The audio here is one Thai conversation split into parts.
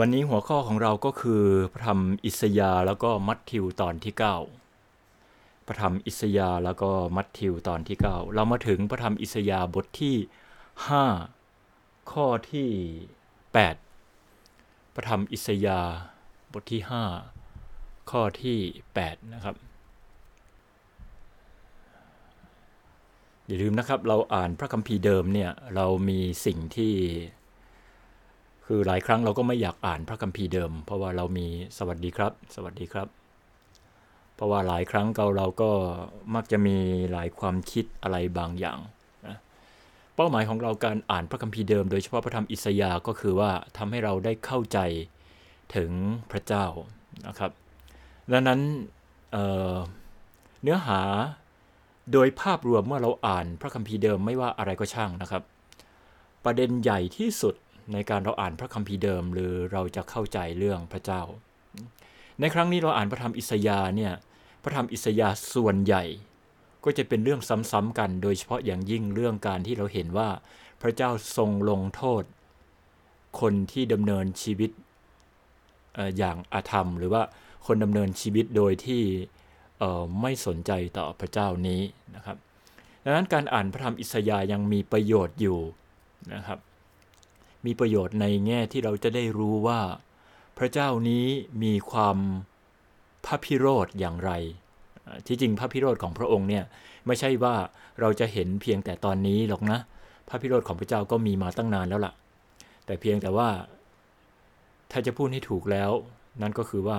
วันนี้หัวข้อของเราก็คือพระธรรมอิสยาห์แล้วก็มัทธิวตอนที่ 9 พระธรรมอิสยาห์แล้วก็มัทธิวตอนที่ 9 เรามาถึงพระธรรมอิสยาห์บทที่ 5 ข้อที่ 8 พระธรรมอิสยาห์บทที่ 5 ข้อที่ 8 นะครับ อย่าลืมนะครับเราอ่านพระคัมภีร์เดิมเนี่ยเรามีสิ่งที่ คือหลายครั้งเราก็ไม่อยากอ่านพระคัมภีร์เดิม เพราะว่าเรามีสวัสดีครับ สวัสดีครับ เพราะว่าหลายครั้งเราเราก็มักจะมีหลายความคิดอะไรบางอย่างนะเป้าหมายของเราการอ่านพระคัมภีร์เดิม โดยเฉพาะพระธรรมอิสยาห์ก็คือว่าทำให้เราได้เข้าใจถึงพระเจ้านะครับ ดังนั้นเเนื้อหาโดยภาพรวมเมื่อเราอ่านพระคัมภีร์เดิมไม่ว่าอะไรก็ช่างนะครับ ประเด็นใหญ่ที่สุด ในการเราอ่านพระคัมภีร์เดิม หรือเราจะเข้าใจเรื่องพระเจ้า ในครั้งนี้เราอ่านพระธรรมอิสยาห์เนี่ยพระธรรมอิสยาห์ส่วนใหญ่ ก็จะเป็นเรื่องซ้ำๆกัน โดยเฉพาะอย่างยิ่งเรื่องการที่เราเห็นว่าพระเจ้าทรงลงโทษ คนที่ดำเนินชีวิตอย่างอาธรรม หรือว่าคนดำเนินชีวิตโดยที่ไม่สนใจต่อพระเจ้านี้นะครับดังนั้นการอ่านพระธรรมอิสยาห์ยังมีประโยชน์อยู่นะครับ มีประโยชน์ในแง่ที่เราจะได้รู้ว่า พระเจ้านี้มีความพระพิโรธอย่างไร ที่จริงพระพิโรธของพระองค์เนี่ยไม่ใช่ว่าเราจะเห็นเพียงแต่ตอนนี้หรอกนะ พระพิโรธของพระเจ้าก็มีมาตั้งนานแล้วล่ะ แต่เพียงแต่ว่า ถ้าจะพูดให้ถูกแล้ว นั่นก็คือว่า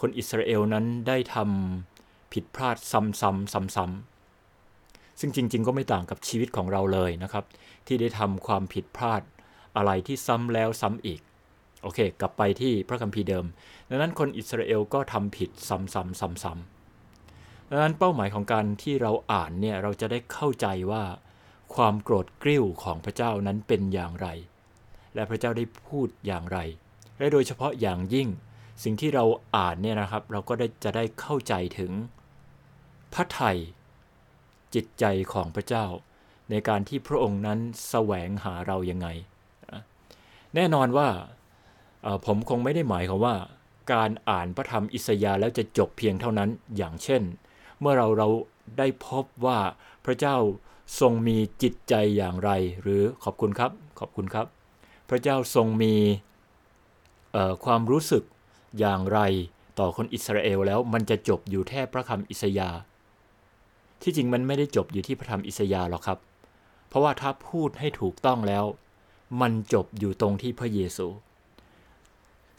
คนอิสราเอลนั้นได้ทำผิดพลาดซ้ำๆซ้ำๆซึ่งจริง ๆ ก็ไม่ต่างกับชีวิตของเราเลยนะครับ ที่ได้ทำความผิดพลาด อะไรที่ซ้ำแล้วซ้ำอีก โอเค กลับไปที่พระคัมภีร์เดิม ดังนั้นคนอิสราเอลก็ทำผิดซ้ำๆซ้ำๆดังนั้นเป้าหมายของการที่เราอ่านเนี่ยเราจะได้เข้าใจว่าความโกรธกริ้วของพระเจ้านั้นเป็นอย่างไร และพระเจ้าได้พูดอย่างไร และโดยเฉพาะอย่างยิ่ง สิ่งที่เราอ่านเนี่ยนะครับ เราก็ได้จะได้เข้าใจถึงพระไทยจิตใจของพระเจ้า ในการที่พระองค์นั้นแสวงหาเรายังไง แน่นอนว่าผมคงไม่ได้หมายความว่า การอ่านพระธรรมอิสยาห์แล้วจะจบเพียงเท่านั้น อย่างเช่น เมื่อเราเราได้พบว่าพระเจ้าทรงมีจิตใจอย่างไร หรือขอบคุณครับ ขอบคุณครับ พระเจ้าทรงมีความรู้สึกอย่างไรต่อคนอิสราเอลแล้วมันจะจบอยู่แค่พระคำอิสยาที่จริงมันไม่ได้จบอยู่ที่พระธรรมอิสยาหรอกครับ เพราะว่าถ้าพูดให้ถูกต้องแล้ว มันจบอยู่ตรงที่พระเยซู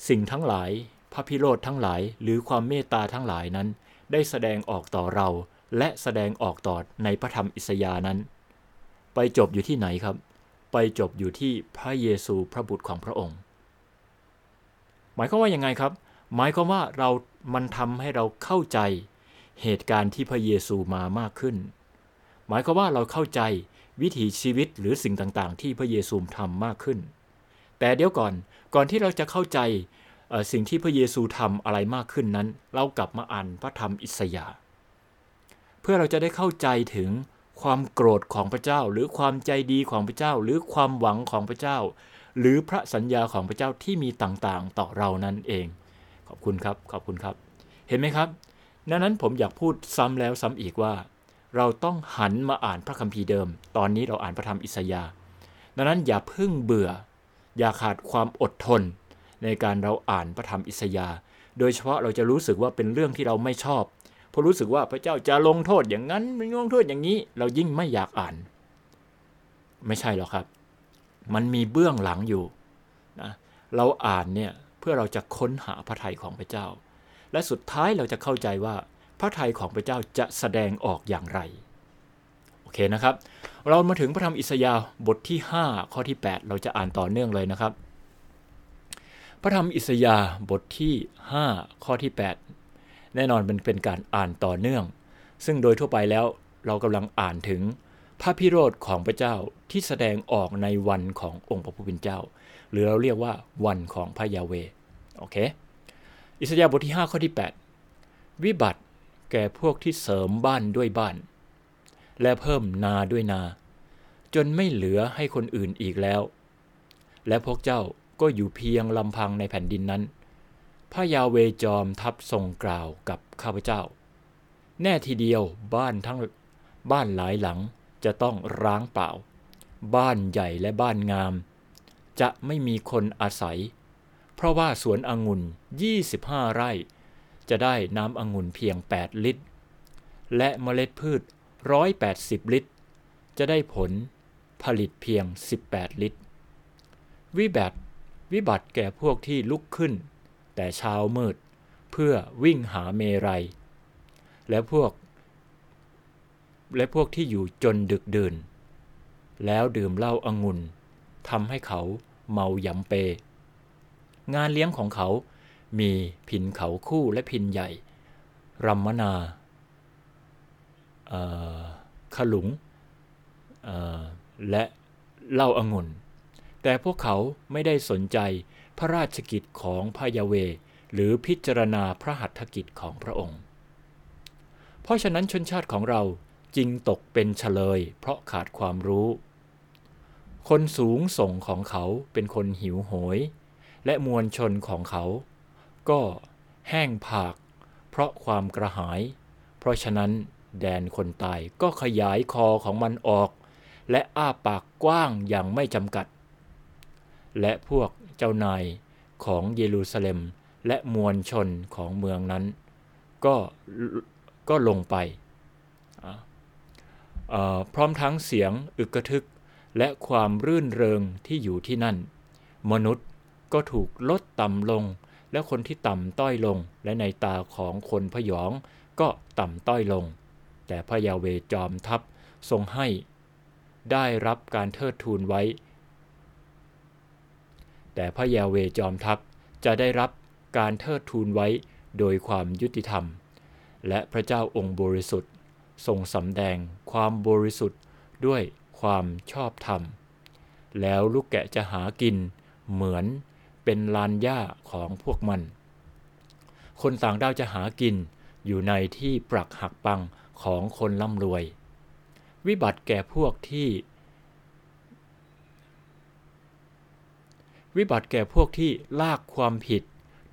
สิ่งทั้งหลาย พระพิโรธทั้งหลาย หรือความเมตตาทั้งหลายนั้น ได้แสดงออกต่อเรา และแสดงออกต่อในพระธรรมอิสยานั้น ไปจบอยู่ที่ไหนครับ ไปจบอยู่ที่พระเยซูพระบุตรของพระองค์ หมายความว่ายังไงครับ หมายความว่าเรา มันทำให้เราเข้าใจเหตุการณ์ที่พระเยซูมามากขึ้น หมายความว่าเราเข้าใจ วิถีชีวิตหรือสิ่งต่างๆ ที่พระเยซูทำมากขึ้น แต่เดี๋ยวก่อนก่อนที่เราจะเข้าใจสิ่งที่พระเยซูทำอะไรมากขึ้นนั้น เรากลับมาอ่านพระธรรมอิสยาห์เพื่อเราจะได้เข้าใจถึงความโกรธของพระเจ้า หรือความใจดีของพระเจ้า หรือความหวังของพระเจ้า หรือพระสัญญาของพระเจ้าที่มีต่างๆ ต่อเรานั่นเอง ขอบคุณครับขอบคุณครับ เห็นไหมครับดังนั้นผมอยากพูดซ้ำแล้วซ้ำอีกว่า เราต้องหันมาอ่านพระคัมภีร์เดิม ตอนนี้เราอ่านพระธรรมอิสยาห์ดังนั้นอย่าเพิ่งเบื่อ อย่าขาดความอดทน ในการเราอ่านพระธรรมอิสยาห์โดยเฉพาะเราจะรู้สึกว่าเป็นเรื่องที่เราไม่ชอบเพราะรู้สึกว่าพระเจ้าจะลงโทษอย่างนั้นไม่ลงโทษอย่างนี้ เรายิ่งไม่อยากอ่าน ไม่ใช่หรอกครับ มันมีเบื้องหลังอยู่นะเราอ่านเนี่ยเพื่อเราจะค้นหาพระทัยของพระเจ้า และสุดท้ายเราจะเข้าใจว่า ระทัยของพระเจ้าจะแสดงออกอย่างไร โอเคนะครับ เรามาถึงพระธรรมอิสยาห์บทที่ 5 ข้อที่ 8 เราจะอ่านต่อเนื่องเลยนะครับ พระธรรมอิสยาห์บทที่ 5 ข้อที่ 8 แน่นอนเป็นเป็นการอ่านต่อเนื่อง ซึ่งโดยทั่วไปแล้วเรากำลังอ่านถึงพระพิโรธของพระเจ้าที่แสดงออกในวันขององค์พระผู้เป็นเจ้า หรือเราเรียกว่าวันของพระยาเวโอเค อิสยาห์บทที่ 5 ข้อที่ 8 วิบัติ แก่พวกที่เสริมบ้านด้วยบ้าน และเพิ่มนาด้วยนา จนไม่เหลือให้คนอื่นอีกแล้ว และพวกเจ้าก็อยู่เพียงลำพังในแผ่นดินนั้น พระยาเวจอมทัพทรงกล่าวกับข้าพเจ้า แน่ทีเดียวบ้านทั้งบ้านหลายหลังจะต้องร้างเปล่า บ้านใหญ่และบ้านงาม จะไม่มีคนอาศัย เพราะว่าสวนองุ่น 25 ไร่ จะได้น้ำองุ่นเพียง 8 ลิตร และเมล็ดพืช 180 ลิตร จะได้ผลผลิตเพียง 18 ลิตร วิบัติวิบัติแก่พวกที่ลุกขึ้น แต่เช้ามืดเพื่อวิ่งหาเมรัย และพวก และพวกที่อยู่จนดึกดื่น แล้วดื่มเหล้าอางุ่นทำให้เขาเมายำเป งานเลี้ยงของเขา มีพินเขาคู่และพินใหญ่ รัมมนาขลุงและเล้าอางุ่น แต่พวกเขาไม่ได้สนใจพระราชกิจของพายาเว หรือพิจารณาพระหัตถกิจของพระองค์ เพราะฉะนั้นชนชาติของเราจึงตกเป็นเฉลย เพราะขาดความรู้ คนสูงส่งของเขาเป็นคนหิวโหย และมวลชนของเขา ก็แห้งผาก เพราะความกระหาย เพราะฉะนั้นแดนคนตายก็ขยายคอของมันออก และอ้าปากกว้างอย่างไม่จำกัด และพวกเจ้านายของเยรูซาเล็มและมวลชนของเมืองนั้น ก็ก็ลงไป พร้อมทั้งเสียงอึกกระทึก และความรื่นเริงที่อยู่ที่นั่น มนุษย์ก็ถูกลดต่ำลง และคนที่ต่ำต้อยลง และในตาของคนพยองก็ต่ำต้อยลง แต่พระยาเวจอมทัพทรงให้ ได้รับการเทิดทูนไว้ แต่พระยาเวจอมทัพจะได้รับการเทิดทูนไว้โดยความยุติธรรม และพระเจ้าองค์บริสุทธิ์ทรงสำแดงความบริสุทธิ์ด้วยความชอบธรรม แล้วลูกแกะจะหากินเหมือน เป็นลานหญ้าของพวกมัน คนต่างด้าวจะหากินอยู่ในที่ปรักหักปังของคนร่ำรวย วิบัติแก่พวกที่ วิบัติแก่พวกที่ลากความผิด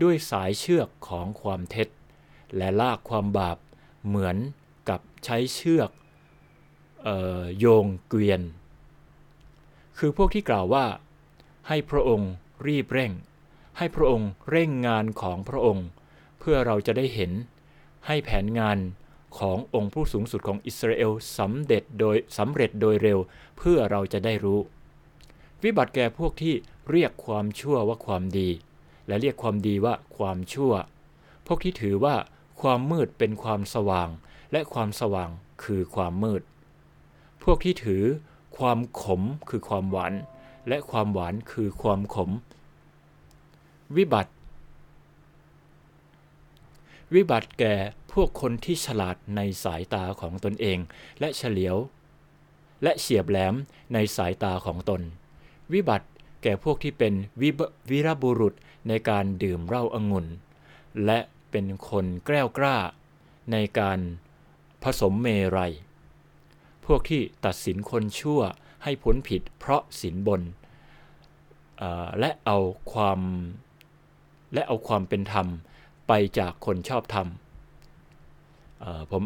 ด้วยสายเชือกของความเท็จ และลากความบาปเหมือนกับใช้เชือกออโยงเกวียน คือพวกที่กล่าวว่าให้พระองค์ รีบเร่ง ให้พระองค์เร่งงานของพระองค์ เพื่อเราจะได้เห็น ให้แผนงานขององค์ผู้สูงสุดของอิสราเอลสำเร็จโดยสำเร็จโดยเร็ว เพื่อเราจะได้รู้ วิบัติแก่พวกที่เรียกความชั่วว่าความดี และเรียกความดีว่าความชั่ว พวกที่ถือว่าความมืดเป็นความสว่าง และความสว่างคือความมืด พวกที่ถือความขมคือความหวาน และความหวานคือความขม วิบัติ วิบัติแก่พวกคนที่ฉลาดในสายตาของตนเอง และเฉลียว และเฉียบแหลมในสายตาของตน วิบัติแก่พวกที่เป็นวิวรบุรุษในการดื่มเหล้าอางุ่น และเป็นคนแกล้วกล้า ในการผสมเมรัย พวกที่ตัดสินคนชั่ว ให้พ้นผิดเพราะสินบน และเอาความและเอาความเป็นธรรมไปจากคนชอบทำผม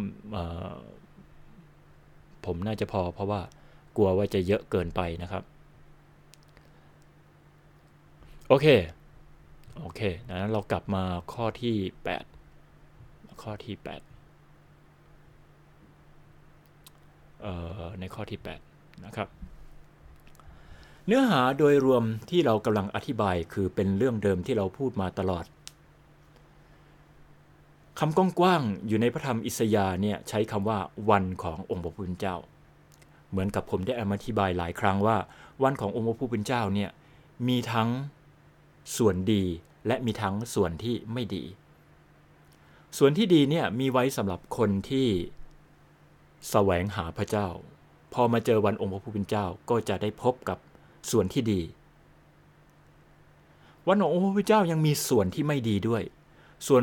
ผมน่าจะพอเพราะว่ากลัวว่าจะเยอะเกินไปนะครับ โอเค โอเคดังนะเรากลับมาข้อที่ 8 ข้อที่ 8 ในข้อที่ 8 นะครับ เนื้อหาโดยรวมที่เรากำลังอธิบายคือเป็นเรื่องเดิมที่เราพูดมาตลอดคำกว้างๆอยู่ในพระธรรมอิสยาเนี่ยใช้คำว่าวันขององค์พระผู้เป็นเจ้า เหมือนกับผมได้อธิบายหลายครั้งว่า วันขององค์พระผู้เป็นเจ้าเนี่ยมีทั้งส่วนดีและมีทั้งส่วนที่ไม่ดี ส่วนที่ดีเนี่ยมีไว้สำหรับคนที่แสวงหาพระเจ้า พอมาเจอวันองค์พระผู้เป็นเจ้าก็จะได้พบกับ ส่วนที่ดี วันขององค์พระเป็นเจ้ายังมีส่วนที่ไม่ดีด้วย ส่วน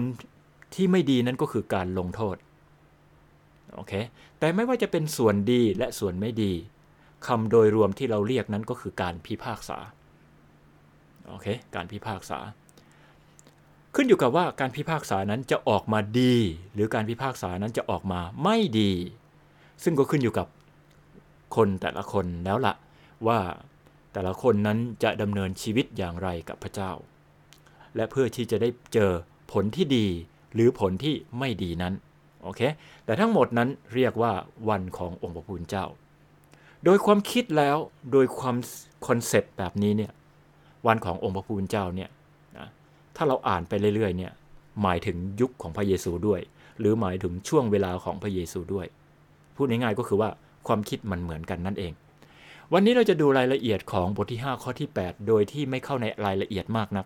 ที่ไม่ดีนั้นก็คือการลงโทษโอเคแต่ไม่ว่าจะเป็นส่วนดีและส่วนไม่ดีคำโดยรวมที่เราเรียกนั้นก็คือการพิพากษาโอเคการพิพากษา ขึ้นอยู่กับว่าการพิพากษานั้นจะออกมาดี หรือการพิพากษานั้นจะออกมาไม่ดี ซึ่งก็ขึ้นอยู่กับคนแต่ละคนแล้วละ่ะว่า แต่ละคนนั้นจะดำเนินชีวิตอย่างไรกับพระเจ้า และเพื่อที่จะได้เจอผลที่ดีหรือผลที่ไม่ดีนั้นโอเคแต่ทั้งหมดนั้นเรียกว่าวันขององค์พระผู้เป็นเจ้า โดยความคิดแล้วโดยความ concept แบบนี้เนี่ยวันขององค์พระผู้เป็นเจ้าเนี่ยนะถ้าเราอ่านไปเรื่อยๆเนี่ยหมายถึงยุคของพระเยซูด้วย หรือหมายถึงช่วงเวลาของพระเยซูด้วย พูดง่ายๆก็คือว่าความคิดมันเหมือนกันนั่นเอง วันนี้เราจะดูรายละเอียดของบทที่ 5 ข้อที่ 8 โดยที่ไม่เข้าในรายละเอียดมากนัก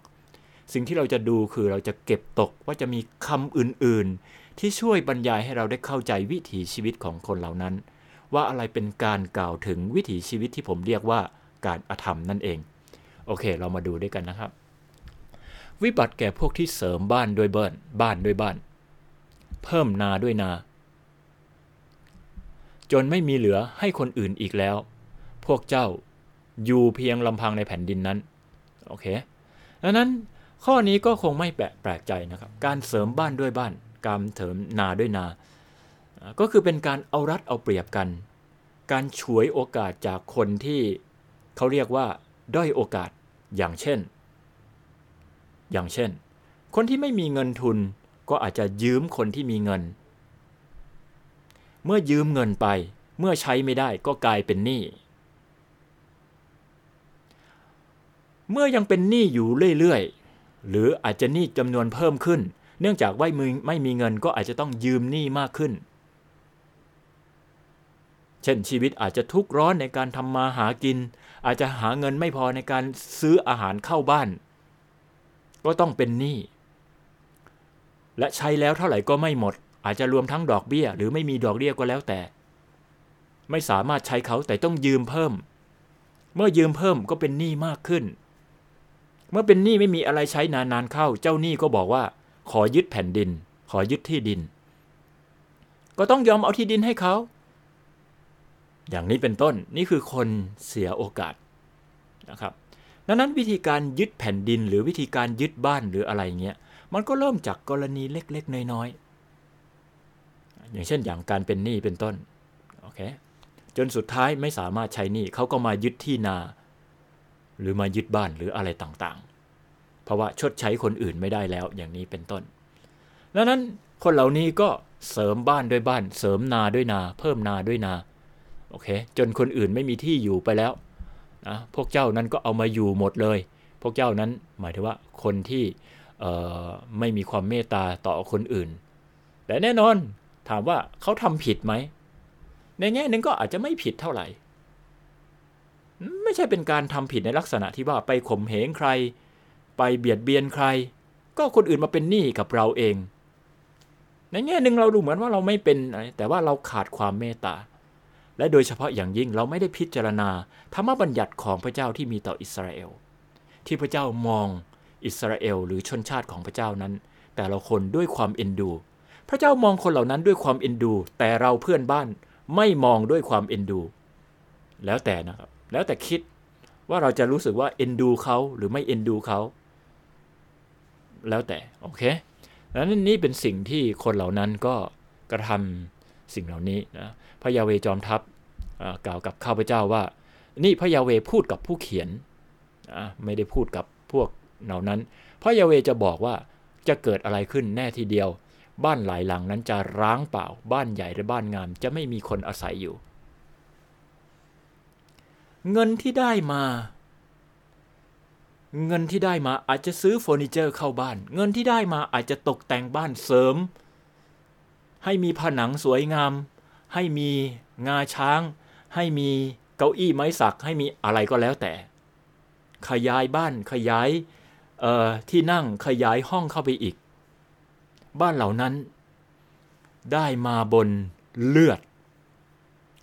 สิ่งที่เราจะดูคือเราจะเก็บตกว่าจะมีคำอื่นๆ ที่ช่วยบรรยายให้เราได้เข้าใจวิถีชีวิตของคนเหล่านั้น ว่าอะไรเป็นการกล่าวถึงวิถีชีวิตที่ผมเรียกว่าการอธรรมนั่นเอง โอเค เรามาดูด้วยกันนะครับ วิบัติแก่พวกที่เสริมบ้านด้วยเบิ้นบ้านด้วยบ้าน เพิ่มนาด้วยนา จนไม่มีเหลือให้คนอื่นอีกแล้ว พวกเจ้าอยู่เพียงลำพังในแผ่นดินนั้น โอเคดังนั้นข้อนี้ก็คงไม่แปลกใจนะครับ การเสริมบ้านด้วยบ้าน การเสริมนาด้วยนา ก็คือเป็นการเอารัดเอาเปรียบกัน การฉวยโอกาสจากคนที่เขาเรียกว่า ด้อยโอกาสอย่างเช่น อย่างเช่น คนที่ไม่มีเงินทุนก็อาจจะยืมคนที่มีเงิน เมื่อยืมเงินไป เมื่อใช้ไม่ได้ก็กลายเป็นหนี้ เมื่อยังเป็นหนี้อยู่เรื่อยๆ หรืออาจจะหนี้จำนวนเพิ่มขึ้น เนื่องจากว่ามือไม่มีเงินก็อาจจะต้องยืมหนี้มากขึ้น เช่นชีวิตอาจจะทุกข์ร้อนในการทำมาหากิน อาจจะหาเงินไม่พอในการซื้ออาหารเข้าบ้าน ก็ต้องเป็นหนี้และใช้แล้วเท่าไหร่ก็ไม่หมด อาจจะรวมทั้งดอกเบี้ย หรือไม่มีดอกเบี้ยก็แล้วแต่ ไม่สามารถใช้เขาแต่ต้องยืมเพิ่ม เมื่อยืมเพิ่มก็เป็นหนี้มากขึ้น เมื่อเป็นหนี้ไม่มีอะไรใช้นานๆเข้า เจ้าหนี้ก็บอกว่า ขอยึดแผ่นดิน ขอยึดที่ดิน ก็ต้องยอมเอาที่ดินให้เขา อย่างนี้เป็นต้นนี่คือคนเสียโอกาสนะครับ ดังนั้นวิธีการยึดแผ่นดินหรือวิธีการยึดบ้านหรืออะไรเงี้ยมันก็เริ่มจากกรณีเล็กๆ น้อยๆ อย่างเช่นอย่างการเป็นหนี้เป็นต้นโอเคจนสุดท้ายไม่สามารถใช้หนี้เขาก็มายึดที่นา หรือมายึดบ้านหรืออะไรต่างๆ เพราะว่าชดใช้คนอื่นไม่ได้แล้วอย่างนี้เป็นต้นดังนั้นคนเหล่านี้ก็เสริมบ้านด้วยบ้าน เสริมนาด้วยนา เพิ่มนาด้วยนาโอเค จนคนอื่นไม่มีที่อยู่ไปแล้วนะพวกเจ้านั้นก็เอามาอยู่หมดเลย พวกเจ้านั้นหมายถึงว่าคนที่ไม่มีความเมตตาต่อคนอื่น แต่แน่นอนถามว่าเขาทำผิดไหม ในแง่นึงก็อาจจะไม่ผิดเท่าไหร่ ไม่ใช่เป็นการทำผิดในลักษณะที่ว่าไปข่มเหงใคร ไปเบียดเบียนใคร ก็คนอื่นมาเป็นหนี้กับเราเอง ในแง่หนึ่งเราดูเหมือนว่าเราไม่เป็นแต่ว่าเราขาดความเมตตาและโดยเฉพาะอย่างยิ่งเราไม่ได้พิจารณาธรรมบัญญัติของพระเจ้าที่มีต่ออิสราเอล ที่พระเจ้ามองอิสราเอลหรือชนชาติของพระเจ้านั้น แต่ละคนด้วยความเอ็นดู พระเจ้ามองคนเหล่านั้นด้วยความเอ็นดู แต่เราเพื่อนบ้านไม่มองด้วยความเอ็นดู แล้วแต่นะครับ แล้วแต่คิดว่าเราจะรู้สึกว่าเอ็นดูเขาหรือไม่เอ็นดูเขาแล้วแต่ โอเคดังนั้นนี่เป็นสิ่งที่คนเหล่านั้นก็กระทำสิ่งเหล่านี้นะพระยาเวจอมทัพกล่าวกับข้าพเจ้าว่า นี่พระยาเวพูดกับผู้เขียนไม่ได้พูดกับพวกเหล่านั้น พระยาเวจะบอกว่าจะเกิดอะไรขึ้นแน่ทีเดียว บ้านหลายหลังนั้นจะร้างเปล่า บ้านใหญ่และบ้านงามจะไม่มีคนอาศัยอยู่ เงินที่ได้มา เงินที่ได้มาอาจจะซื้อเฟอร์นิเจอร์เข้าบ้าน เงินที่ได้มาอาจจะตกแต่งบ้านเสริม ให้มีผนังสวยงาม ให้มีงาช้าง ให้มีเก้าอี้ไม้สัก ให้มีอะไรก็แล้วแต่ ขยายบ้านขยายที่นั่งขยายห้องเข้าไปอีก บ้านเหล่านั้น ได้มาบนเลือด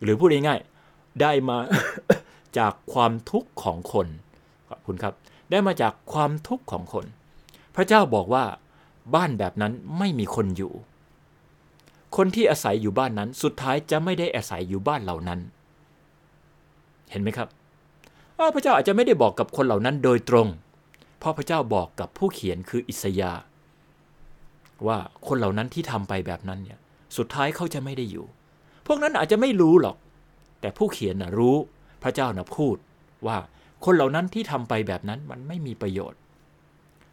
หรือพูดง่ายๆได้มา จากความทุกข์ของคนขอบคุณครับ ได้มาจากความทุกข์ของคน พระเจ้าบอกว่า บ้านแบบนั้นไม่มีคนอยู่ คนที่อาศัยอยู่บ้านนั้น สุดท้ายจะไม่ได้อาศัยอยู่บ้านเหล่านั้น เห็นไหมครับพระเจ้าอาจจะไม่ได้บอกกับคนเหล่านั้นโดยตรง เพราะพระเจ้าบอกกับผู้เขียนคืออิสยาว่าคนเหล่านั้นที่ทำไปแบบนั้นเนี่ย สุดท้ายเขาจะไม่ได้อยู่ พวกนั้นอาจจะไม่รู้หรอก แต่ผู้เขียนนะรู้ พระเจ้านะพูดว่าคนเหล่านั้นที่ทำไปแบบนั้นมันไม่มีประโยชน์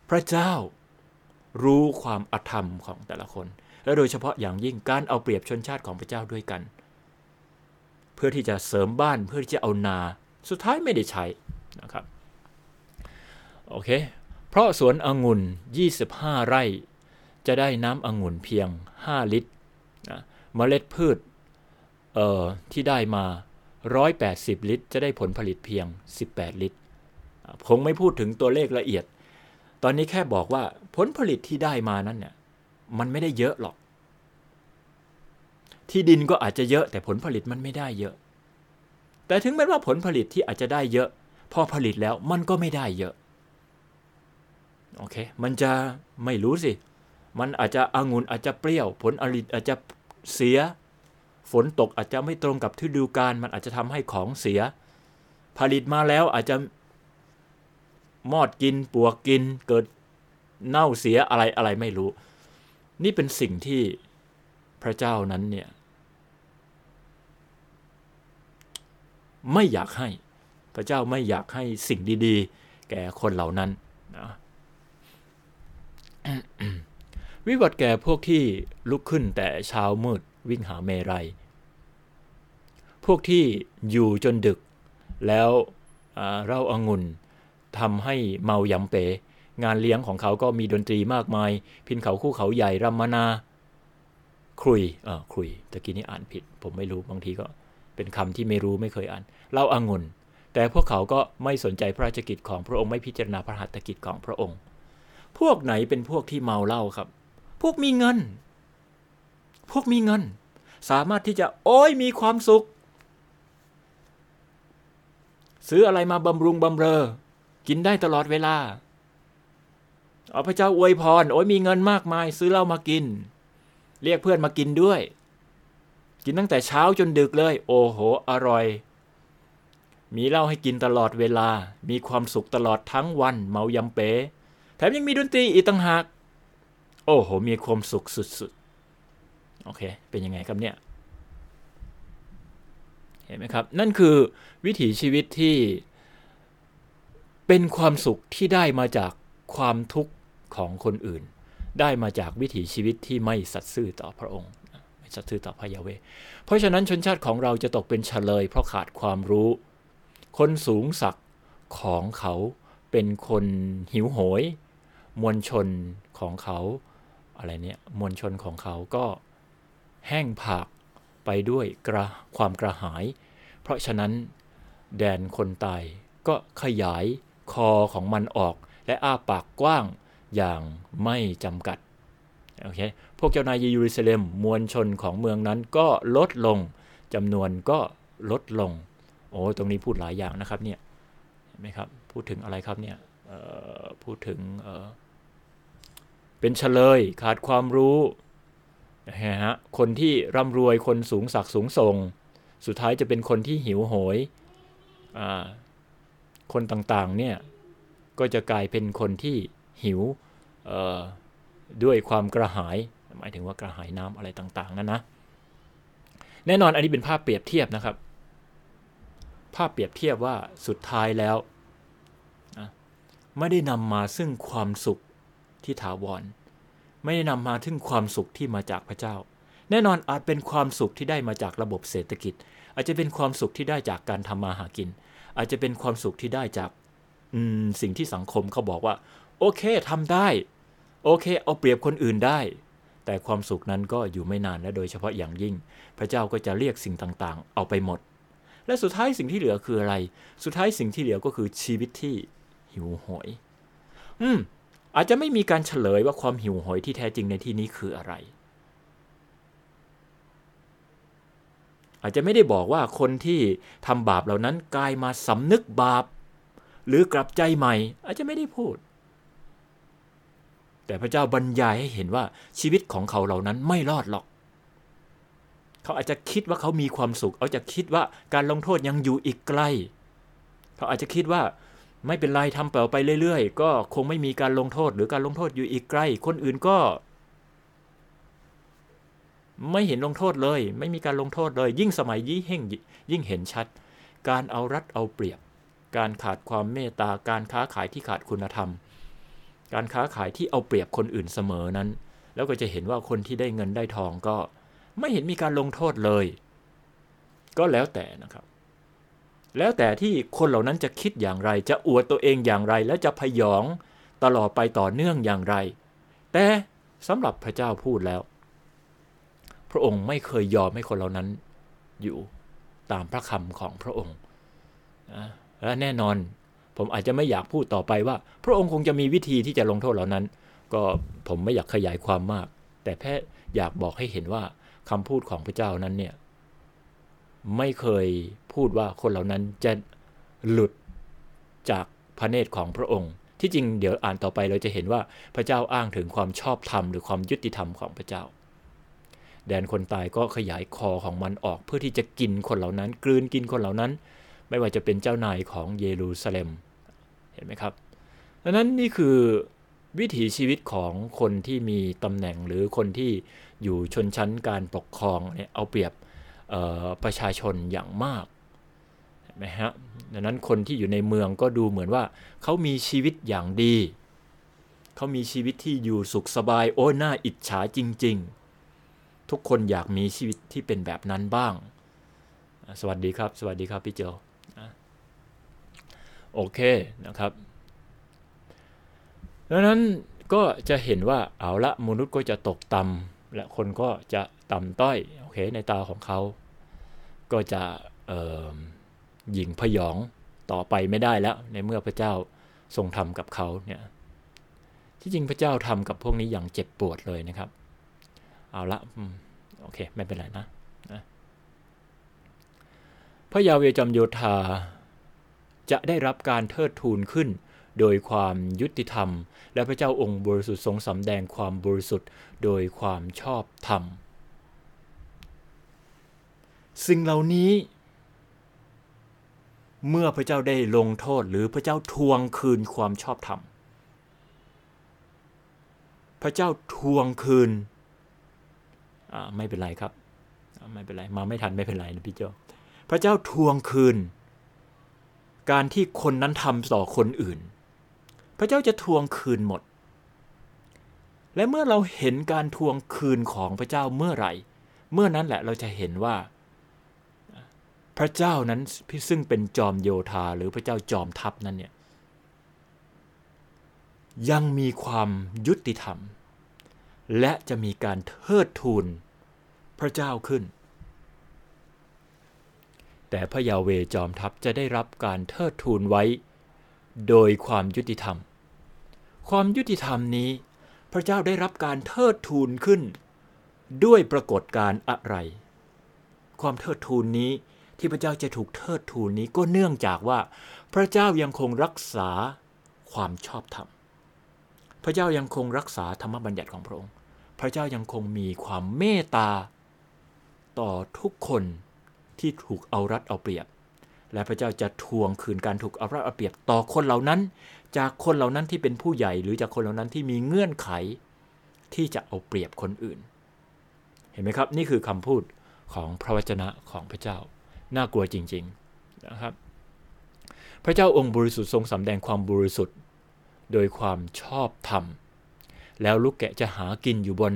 พระเจ้ารู้ความอธรรมของแต่ละคน และโดยเฉพาะอย่างยิ่งการเอาเปรียบชนชาติของพระเจ้าด้วยกัน เพื่อที่จะเสริมบ้านเพื่อที่จะเอานา สุดท้ายไม่ได้ใช้นะครับโอเค เพราะสวนองุ่น 25 ไร่ จะได้น้ำองุ่นเพียง 5 ลิตรนะเมล็ดพืชเอ่อที่ได้มา 180 ลิตร จะได้ผลผลิตเพียง 18 ลิตร คงไม่พูดถึงตัวเลขละเอียด ตอนนี้แค่บอกว่าผลผลิตที่ได้มานั้นเนี่ยมันไม่ได้เยอะหรอก ที่ดินก็อาจจะเยอะแต่ผลผลิตมันไม่ได้เยอะ แต่ถึงแม้ว่าผลผลิตที่อาจจะได้เยอะ พอผลิตแล้วมันก็ไม่ได้เยอะ โอเค มันจะไม่รู้สิ มันอาจจะองุ่นอาจจะเปรี้ยว ผลผลิตอาจจะเสีย ฝนตกอาจจะไม่ตรงกับฤดูกาลมันอาจจะทำให้ของเสีย ผลิตมาแล้วอาจจะมอดกินปวกกิน เกิดเน่าเสียอะไรอะไรไม่รู้ นี่เป็นสิ่งที่พระเจ้านั้นเนี่ย ไม่อยากให้ พระเจ้าไม่อยากให้สิ่งดี ๆ แก่คนเหล่านั้นนะวิบัติแก่พวกที่ลุกขึ้นแต่เช้ามืดวิ่งหาเมรัย พวกที่อยู่จนดึก แล้วเล่าอางุ่นทำให้เมายำเปงานเลี้ยงของเขาก็มีดนตรีมากมาย พินเขาคู่เขาใหญ่รัมมนาครุยเออครุยตะกี้นี้อ่านผิด ผมไม่รู้บางทีก็เป็นคำที่ไม่รู้ไม่เคยอ่านเล่าอางุ่นแต่พวกเขาก็ไม่สนใจพระราชกิจของพระองค์ไม่พิจารณาพระหัตถกิจของพระองค์ พวกไหนเป็นพวกที่เมาเหล้าครับ พวกมีเงิน พวกมีเงิน สามารถที่จะโอ้ยมีความสุข ซื้ออะไรมาบำรุงบำเรอ กินได้ตลอดเวลาเอาพระเจ้าอวยพร โอ้ยมีเงินมากมาย ซื้อเหล้ามากิน เรียกเพื่อนมากินด้วย กินตั้งแต่เช้าจนดึกเลย โอ้โห อร่อย มีเหล้าให้กินตลอดเวลา มีความสุขตลอดทั้งวัน เมายำเป๋ แถมยังมีดนตรีอีกต่างหาก โอ้โห มีความสุขสุดๆ โอเค เป็นยังไงครับเนี่ย เห็นไหมครับ นั่นคือวิถีชีวิตที่เป็นความสุขที่ได้มาจากความทุกข์ของคนอื่น ได้มาจากวิถีชีวิตที่ไม่สัตย์ซื่อต่อพระองค์ไม่สัตย์ซื่อต่อพระยาเวเพราะฉะนั้นชนชาติของเราจะตกเป็นเฉลย เพราะขาดความรู้ คนสูงศักดิ์ของเขาเป็นคนหิวโหย มวลชนของเขาอะไรเนี่ยมวลชนของเขาก็แห้งผาก ไปด้วยกระความกระหาย เพราะฉะนั้น แดนคนตายก็ขยายคอของมันออก และอ้าปากกว้างอย่างไม่จำกัดโอเคพวกเจ้านายเยรูซาเล็มมวลชนของเมืองนั้นก็ลดลงจำนวนก็ลดลง โอ้ตรงนี้พูดหลายอย่างนะครับเนี่ยเห็นไหมครับพูดถึงอะไรครับเนี่ยพูดถึงเเป็นเฉลยขาดความรู้ นะฮะคนที่ร่ำรวยคนสูงศักดิ์สูงส่ง สุดท้ายจะเป็นคนที่หิวโหยคนต่างๆเนี่ยก็จะกลายเป็นคนที่หิวด้วยความกระหาย หมายถึงว่ากระหายน้ำอะไรต่างๆนั่นนะแน่นอนอันนี้เป็นภาพเปรียบเทียบนะครับ ภาพเปรียบเทียบว่าสุดท้ายแล้วไม่ได้นำมาซึ่งความสุขที่ถาวร ไม่ได้นำมาถึงความสุขที่มาจากพระเจ้า แน่นอนอาจเป็นความสุขที่ได้มาจากระบบเศรษฐกิจ อาจจะเป็นความสุขที่ได้จากการทำมาหากิน อาจจะเป็นความสุขที่ได้จากสิ่งที่สังคมเขาบอกว่า โอเคทำได้ โอเค เอาเปรียบคนอื่นได้ แต่ความสุขนั้นก็อยู่ไม่นานและโดยเฉพาะอย่างยิ่ง พระเจ้าก็จะเรียกสิ่งต่างๆ เอาไปหมด และสุดท้ายสิ่งที่เหลือคืออะไร สุดท้ายสิ่งที่เหลือก็คือชีวิตที่หิวโหย อืม อาจจะไม่มีการเฉลยว่าความหิวโหยที่แท้จริงในที่นี้คืออะไร อาจจะไม่ได้บอกว่าคนที่ทำบาปเหล่านั้นกลายมาสำนึกบาป หรือกลับใจใหม่ อาจจะไม่ได้พูด แต่พระเจ้าบรรยายให้เห็นว่าชีวิตของเขาเหล่านั้นไม่รอดหรอก เขาอาจจะคิดว่าเขามีความสุข เขาจะคิดว่าการลงโทษยังอยู่อีกไกล เขาอาจจะคิดว่า ไม่เป็นไรทำต่อไปเรื่อยๆ ก็คงไม่มีการลงโทษหรือการลงโทษอยู่อีกไกลคนอื่นก็ ไม่เห็นลงโทษเลย ไม่มีการลงโทษเลย ยิ่งสมัยยิ่งยิ่งเห็นชัด การเอารัดเอาเปรียบ การขาดความเมตตาการค้าขายที่ขาดคุณธรรม การค้าขายที่เอาเปรียบคนอื่นเสมอนั้น แล้วก็จะเห็นว่าคนที่ได้เงินได้ทองก็ ไม่เห็นมีการลงโทษเลย ก็แล้วแต่นะครับ แล้วแต่ที่คนเหล่านั้นจะคิดอย่างไร จะอวดตัวเองอย่างไร และจะพยองตลอดไปต่อเนื่องอย่างไร แต่สำหรับพระเจ้าพูดแล้ว พระองค์ไม่เคยยอมให้คนเหล่านั้นอยู่ตามพระคำของพระองค์และแน่นอนผมอาจจะไม่อยากพูดต่อไปว่า พระองค์คงจะมีวิธีที่จะลงโทษเหล่านั้น ก็ผมไม่อยากขยายความมาก แต่แค่อยากบอกให้เห็นว่าคำพูดของพระเจ้านั้นเนี่ย ไม่เคยพูดว่าคนเหล่านั้นจะหลุดจากพระเนตรของพระองค์ ที่จริงเดี๋ยวอ่านต่อไปเราจะเห็นว่าพระเจ้าอ้างถึงความชอบธรรมหรือความยุติธรรมของพระเจ้า แดนคนตายก็ขยายคอของมันออกเพื่อที่จะกินคนเหล่านั้น กลืนกินคนเหล่านั้น ไม่ว่าจะเป็นเจ้านายของเยรูซาเล็ม เห็นไหมครับดังนั้นนี่คือวิถีชีวิตของคนที่มีตำแหน่งหรือคนที่อยู่ชนชั้นการปกครองเนี่ยเอาเปรียบ ประชาชนอย่างมากนไหมฮะดังนั้นคนที่อยู่ในเมืองก็ดูเหมือนว่าเขามีชีวิตอย่างดี เขามีชีวิตที่อยู่สุขสบายโอ้หน้าอิจฉาจริง ๆ ทุกคนอยากมีชีวิตที่เป็นแบบนั้นบ้าง สวัสดีครับ สวัสดีครับพี่เจลโอเคนะครับดังนั้นก็จะเห็นว่าเอาละมนุษย์ก็จะตกต่ำและคนก็จะต่ำต้อยโอเคในตาของเขา ก็จะหยิ่งพยองต่อไปไม่ได้แล้ว ในเมื่อพระเจ้าทรงทำกับเขาเนี่ยที่จริงพระเจ้าทำกับพวกนี้อย่างเจ็บปวดเลยนะครับ เอาละโอเค ไม่เป็นไรนะนะพระยาเวจำโยธาจะได้รับการเทิดทูนขึ้น โดยความยุติธรรม และพระเจ้าองค์บริสุทธิ์ทรงสำแดงความบริสุทธิ์ โดยความชอบธรรม สิ่งเหล่านี้ เมื่อพระเจ้าได้ลงโทษหรือพระเจ้าทวงคืนความชอบธรรม พระเจ้าทวงคืนไม่เป็นไรครับ ไม่เป็นไร มาไม่ทันไม่เป็นไรนะพี่เจ้าพระเจ้าทวงคืน การที่คนนั้นทำต่อคนอื่น พระเจ้าจะทวงคืนหมด และเมื่อเราเห็นการทวงคืนของพระเจ้าเมื่อไหร่ เมื่อนั้นแหละเราจะเห็นว่า พระเจ้านั้นซึ่งเป็นจอมโยธาหรือพระเจ้าจอมทัพนั้นเนี่ยยังมีความยุติธรรม และจะมีการเทิดทูนพระเจ้าขึ้น แต่พระยาเวจอมทัพจะได้รับการเทิดทูนไว้ โดยความยุติธรรม ความยุติธรรมนี้ พระเจ้าได้รับการเทิดทูนขึ้น ด้วยปรากฏการอะไร ความเทิดทูนนี้ ที่พระเจ้าจะถูกเทิดทูนนี้ก็เนื่องจากว่า พระเจ้ายังคงรักษาความชอบธรรม พระเจ้ายังคงรักษาธรรมบัญญัติของพระองค์ พระเจ้ายังคงมีความเมตตา ต่อทุกคนที่ถูกเอารัดเอาเปรียบ และพระเจ้าจะทวงคืนการถูกเอารัดเอาเปรียบต่อคนเหล่านั้น จากคนเหล่านั้นที่เป็นผู้ใหญ่หรือจากคนเหล่านั้นที่มีเงื่อนไข ที่จะเอาเปรียบคนอื่น เห็นไหมครับ นี่คือคำพูดของพระวจนะของพระเจ้า น่ากลัวจริงๆนะครับ พระเจ้าองค์บริสุทธิ์ทรงสำแดงความบริสุทธิ์ โดยความชอบธรรม แล้วลูกแกะจะหากินอยู่บน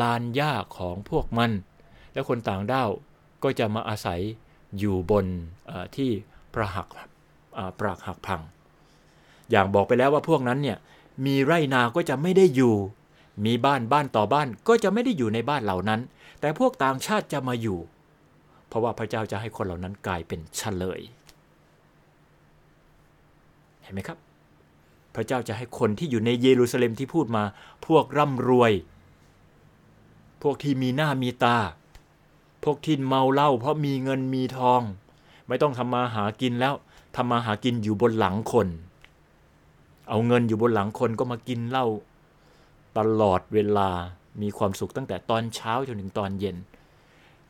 ลานหญ้าของพวกมัน และคนต่างด้าวก็จะมาอาศัยอยู่บนที่ประหักปรากหักพัง อย่างบอกไปแล้วว่าพวกนั้นเนี่ยมีไร่นาก็จะไม่ได้อยู่ มีบ้านบ้านต่อบ้านก็จะไม่ได้อยู่ในบ้านเหล่านั้น แต่พวกต่างชาติจะมาอยู่ เพราะว่าพระเจ้าจะให้คนเหล่านั้นกลายเป็นเฉลย เห็นไหมครับ พระเจ้าจะให้คนที่อยู่ในเยรูซาเล็มที่พูดมา พวกร่ำรวย พวกที่มีหน้ามีตา พวกที่เมาเหล้าเพราะมีเงินมีทอง ไม่ต้องทำมาหากินแล้วทำมาหากินอยู่บนหลังคน เอาเงินอยู่บนหลังคนก็มากินเหล้าตลอดเวลามีความสุขตั้งแต่ตอนเช้าจนถึงตอนเย็น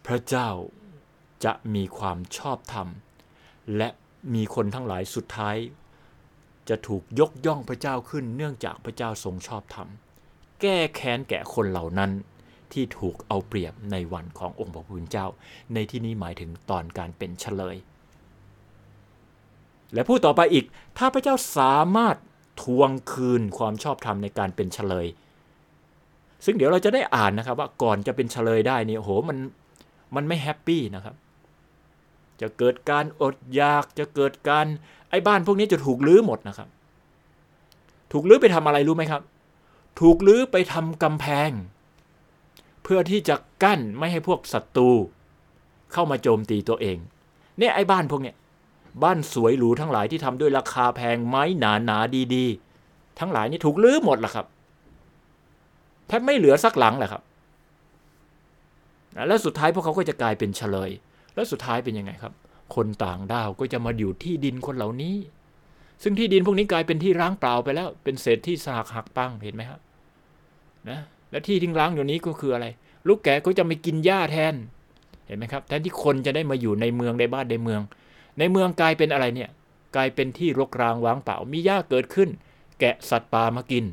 พระเจ้า จะมีความชอบธรรม และมีคนทั้งหลายสุดท้าย จะถูกยกย่องพระเจ้าขึ้น เนื่องจากพระเจ้าทรงชอบธรรม แก้แค้นแก่คนเหล่านั้นที่ถูกเอาเปรียบในวันขององค์พระผู้เป็นเจ้า ในที่นี้หมายถึงตอนการเป็นเฉลย และพูดต่อไปอีก ถ้าพระเจ้าสามารถทวงคืนความชอบธรรมในการเป็นเชลย ซึ่งเดี๋ยวเราจะได้อ่านนะครับว่าก่อนจะเป็นเชลยได้นี่โหมันมันไม่ happy นะครับ จะเกิดการอดอยากจะเกิดการไอ้บ้านพวกนี้จะถูกรื้อหมดนะครับ ถูกรื้อไปทำอะไรรู้ไหมครับ ถูกรื้อไปทำกำแพง เพื่อที่จะกั้นไม่ให้พวกศัตรูเข้ามาโจมตีตัวเอง เนี่ยไอ้บ้านพวกเนี้ยบ้านสวยหรูทั้งหลายที่ทำด้วยราคาแพงไม้หนาหนาดีๆ ทั้งหลายนี่ถูกลื้อหมดละครับแทบไม่เหลือสักหลังแหละครับ แล้วสุดท้ายพวกเขาก็จะกลายเป็นเฉลย แล้วสุดท้ายเป็นยังไงครับ คนต่างด้าวก็จะมาอยู่ที่ดินคนเหล่านี้ ซึ่งที่ดินพวกนี้กลายเป็นที่ร้างเปล่าไปแล้ว เป็นเศษที่สากหักปังเห็นไหมครับนะและที่ทิ้งร้างอยู่นี้ก็คืออะไร ลูกแกก็จะไม่กินหญ้าแทน เห็นไหมครับ แทนที่คนจะได้มาอยู่ในเมืองในบ้านในเมือง ในเมืองกลายเป็นอะไรเนี่ย กลายเป็นที่รกร้างว่างเปล่า มีหญ้าเกิดขึ้น แกะสัตว์ป่ามากิน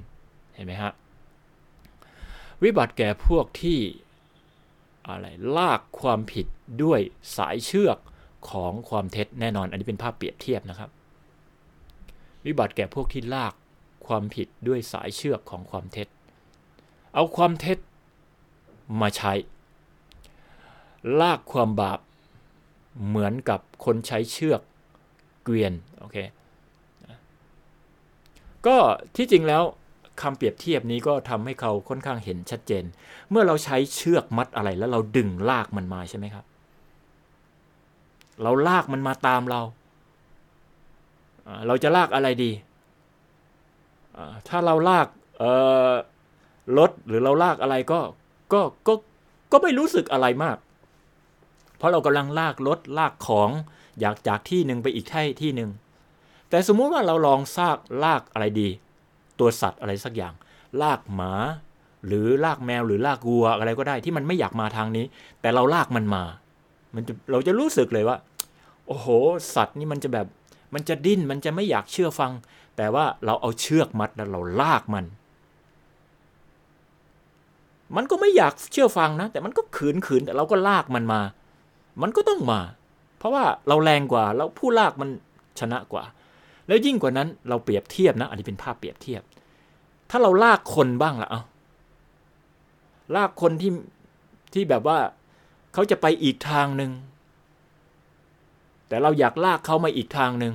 เห็นไหมฮะ วิบัติแก่พวกที่อะไรลากความผิด ด้วยสายเชือกของความเท็จแน่นอน อันนี้เป็นภาพเปรียบเทียบนะครับ วิบัติแก่พวกที่ลากความผิดด้วยสายเชือกของความเท็จ เอาความเท็จมาใช้ ลากความบาปเหมือนกับคนใช้เชือกเกวียนโอเคก็ที่จริงแล้วคำเปรียบเทียบนี้ก็ทำให้เขาค่อนข้างเห็นชัดเจน เมื่อเราใช้เชือกมัดอะไรแล้วเราดึงลากมันมาใช่ไหมครับ เราลากมันมาตามเรา เราจะลากอะไรดี ถ้าเราลากรถหรือเราลากอะไรก็ก็ก็ก็ไม่รู้สึกอะไรมาก เพราะเรากำลังลากรถลากของอยากจากที่หนึ่งไปอีกที่ที่หนึ่งแต่สมมุติว่าเราลองซากลากอะไรดี ตัวสัตว์อะไรสักอย่าง ลากหมา หรือลากแมวหรือลากวัวอะไรก็ได้ที่มันไม่อยากมาทางนี้ แต่เราลากมันมา มันจะเราจะรู้สึกเลยว่า โอ้โห สัตว์นี่มันจะแบบมันจะดิ้นมันจะไม่อยากเชื่อฟัง แต่ว่าเราเอาเชือกมัดแล้วเราลากมัน มันก็ไม่อยากเชื่อฟังนะ แต่มันก็ขืนขืนแต่เราก็ลากมันมา มันก็ต้องมา เพราะว่าเราแรงกว่าเราผู้ลากมันชนะกว่า แล้วยิ่งกว่านั้นเราเปรียบเทียบนะ อันนี้เป็นภาพเปรียบเทียบ ถ้าเราลากคนบ้างละเอาลากคนที่ที่แบบว่าเขาจะไปอีกทางหนึ่ง แต่เราอยากลากเขามาอีกทางหนึ่ง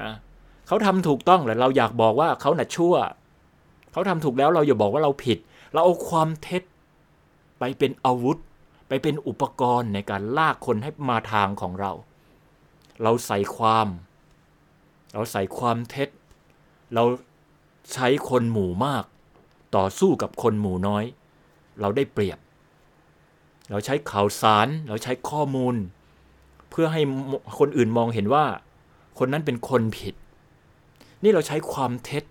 นะเขาทำถูกต้องแหละเราอยากบอกว่าเขาหนัชั่ว เขาทำถูกแล้วเราอย่าบอกว่าเราผิด เราเอาความเท็จไปเป็นอาวุธ ไปเป็นอุปกรณ์ในการลากคนให้มาทางของเรา เราใส่ความ เราใส่ความเท็จ เราใช้คนหมู่มาก ต่อสู้กับคนหมู่น้อย เราได้เปรียบ เราใช้ข่าวสาร เราใช้ข้อมูล เพื่อให้คนอื่นมองเห็นว่า คนนั้นเป็นคนผิด นี่เราใช้ความเท็จ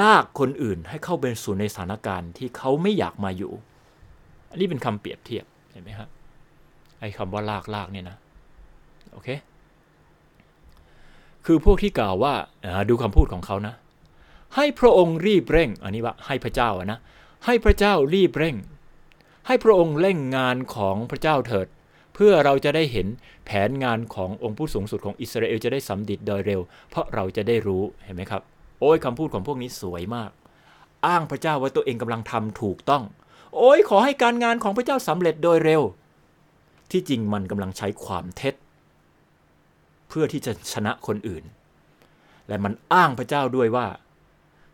ลากคนอื่นให้เข้าเป็นสู่ในสถานการณ์ที่เขาไม่อยากมาอยู่ อันนี้เป็นคำเปรียบเทียบเห็นไหมครับไอ้คำว่าลากลากเนี่ยนะโอเคคือพวกที่กล่าวว่าดูคำพูดของเขานะ ให้พระองค์รีบเร่ง อันนี้ว่าให้พระเจ้านะให้พระเจ้ารีบเร่ง ให้พระองค์เร่งงานของพระเจ้าเถิด เพื่อเราจะได้เห็นแผนงานขององค์ผู้สูงสุดของอิสราเอลจะได้สำดิดโดยเร็ว เพราะเราจะได้รู้เห็นไหมครับ โอ้ยคำพูดของพวกนี้สวยมาก อ้างพระเจ้าว่าตัวเองกำลังทำถูกต้อง โอ้ยขอให้การงานของพระเจ้าสำเร็จโดยเร็ว ที่จริงมันกำลังใช้ความเท็จ เพื่อที่จะชนะคนอื่น และมันอ้างพระเจ้าด้วยว่า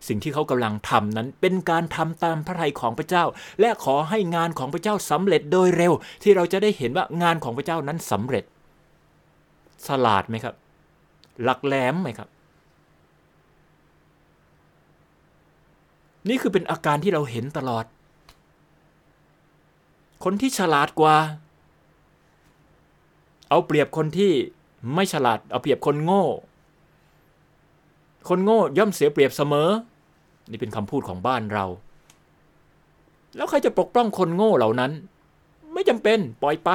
สิ่งที่เขากำลังทำนั้นเป็นการทำตามพระทัยของพระเจ้า และขอให้งานของพระเจ้าสำเร็จโดยเร็ว ที่เราจะได้เห็นว่างานของพระเจ้านั้นสำเร็จ สลาดไหมครับ หลักแหลมไหมครับ นี่คือเป็นอาการที่เราเห็นตลอด คนที่ฉลาดกว่า เอาเปรียบคนที่ไม่ฉลาด เอาเปรียบคนโง่ คนโง่ย่อมเสียเปรียบเสมอ นี่เป็นคำพูดของบ้านเรา แล้วใครจะปกป้องคนโง่เหล่านั้น ไม่จำเป็นปล่อยไป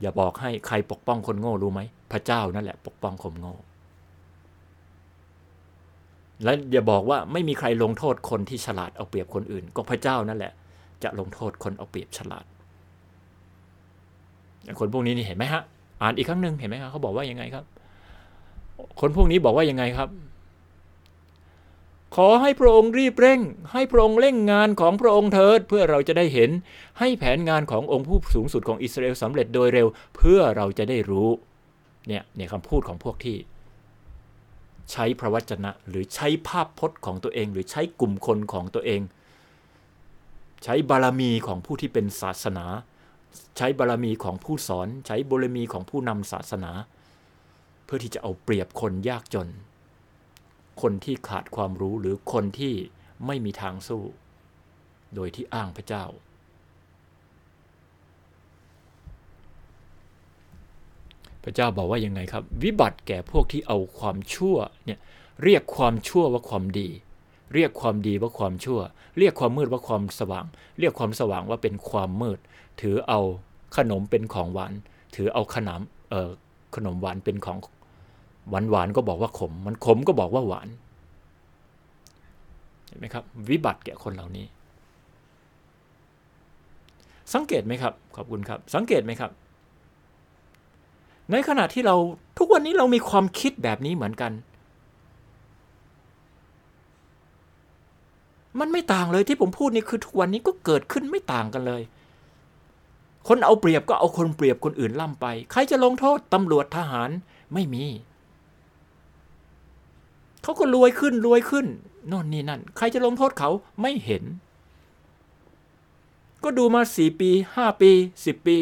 อย่าบอกให้ใครปกป้องคนโง่รู้ไหมพระเจ้านั่นแหละปกป้องคนโง่ และอย่าบอกว่าไม่มีใครลงโทษคนที่ฉลาดเอาเปรียบคนอื่น ก็พระเจ้านั่นแหละ จะลงโทษคนเอาเปรียบฉลาดคนพวกนี้นี่เห็นไหมฮะ อ่านอีกครั้งหนึ่งเห็นไหมครับเขาบอกว่ายังไงครับ คนพวกนี้บอกว่ายังไงครับ ขอให้พระองค์รีบเร่ง ให้พระองค์เร่งงานของพระองค์เถิด เพื่อเราจะได้เห็น ให้แผนงานขององค์ผู้สูงสุดของอิสราเอลสำเร็จโดยเร็ว เพื่อเราจะได้รู้ เนี่ยเนี่ยคำพูดของพวกที่ ใช้พระวจนะ หรือใช้ภาพพจน์ของตัวเอง หรือใช้กลุ่มคนของตัวเอง ใช้บารมีของผู้ที่เป็นศาสนา ใช้บารมีของผู้สอน ใช้บารมีของผู้นำศาสนา เพื่อที่จะเอาเปรียบคนยากจน คนที่ขาดความรู้หรือคนที่ไม่มีทางสู้ โดยที่อ้างพระเจ้า พระเจ้าบอกว่ายังไงครับ วิบัติแก่พวกที่เอาความชั่วเนี่ยเรียกความชั่วว่าความดี เรียกความดีว่าความชั่ว เรียกความมืดว่าความสว่าง เรียกความสว่างว่าเป็นความมืด ถือเอาขนมเป็นของหวาน ถือเอาขนมเอ่อขนมหวานเป็นของ หวานหวานก็บอกว่าขม มันขมก็บอกว่าหวาน เห็นไหมครับ วิบัติแก่คนเหล่านี้ สังเกตไหมครับ ขอบคุณครับ สังเกตไหมครับ ในขณะที่เราทุกวันนี้เรามีความคิดแบบนี้เหมือนกัน มันไม่ต่างเลยที่ผมพูดนี่คือทุกวันนี้ก็เกิดขึ้นไม่ต่างกันเลยคนเอาเปรียบก็เอาคนเปรียบคนอื่นล่ำไป ใครจะลงโทษตำรวจทหารไม่มี เขาก็รวยขึ้นรวยขึ้นน่นนี่นั่น ใครจะลงโทษเขาไม่เห็น ก็ดูมาสี่ปีห้าปีสิบปี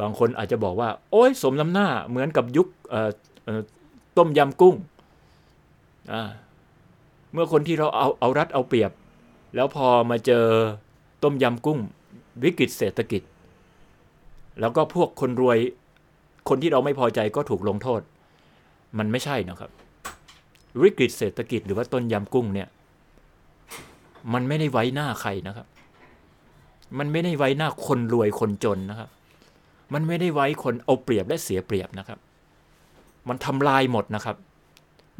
บางคนอาจจะบอกว่า โอ้ยสมน้ำหน้าเหมือนกับยุคต้มยำกุ้ง เมื่อคนที่เราเอาเอารัดเอาเปรียบ แล้วพอมาเจอต้มยำกุ้ง วิกฤตเศรษฐกิจ แล้วก็พวกคนรวย คนที่เราไม่พอใจก็ถูกลงโทษ มันไม่ใช่นะครับ วิกฤตเศรษฐกิจหรือว่าต้นยำกุ้งเนี่ย มันไม่ได้ไว้หน้าใครนะครับ มันไม่ได้ไว้หน้าคนรวยคนจนนะครับ มันไม่ได้ไว้คนเอาเปรียบและเสียเปรียบนะครับ มันทำลายหมดนะครับ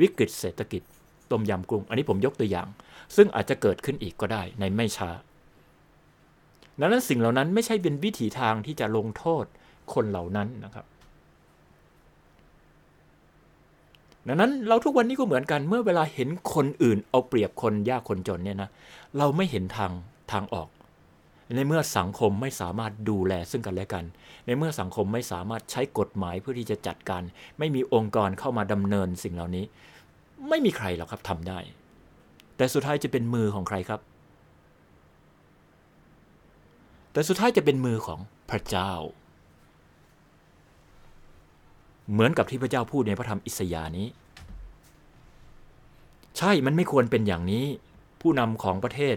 วิกฤตเศรษฐกิจต้มยำกุ้ง อันนี้ผมยกตัวอย่าง ซึ่งอาจจะเกิดขึ้นอีกก็ได้ในไม่ช้าดังนั้นสิ่งเหล่านั้นไม่ใช่เป็นวิถีทางที่จะลงโทษคนเหล่านั้นนะครับ ดังนั้นเราทุกวันนี้ก็เหมือนกันเมื่อเวลาเห็นคนอื่น เอาเปรียบคนยากคนจนเนี่ยนะเราไม่เห็นทางทางออก ในเมื่อสังคมไม่สามารถดูแลซึ่งกันและกัน ในเมื่อสังคมไม่สามารถใช้กฎหมายเพื่อที่จะจัดการ ไม่มีองค์กรเข้ามาดำเนินสิ่งเหล่านี้ ไม่มีใครหรอกครับทำได้ แต่สุดท้ายจะเป็นมือของใครครับ แต่สุดท้ายจะเป็นมือของพระเจ้า เหมือนกับที่พระเจ้าพูดในพระธรรมอิสยาห์นี้ ใช่มันไม่ควรเป็นอย่างนี้ ผู้นำของประเทศ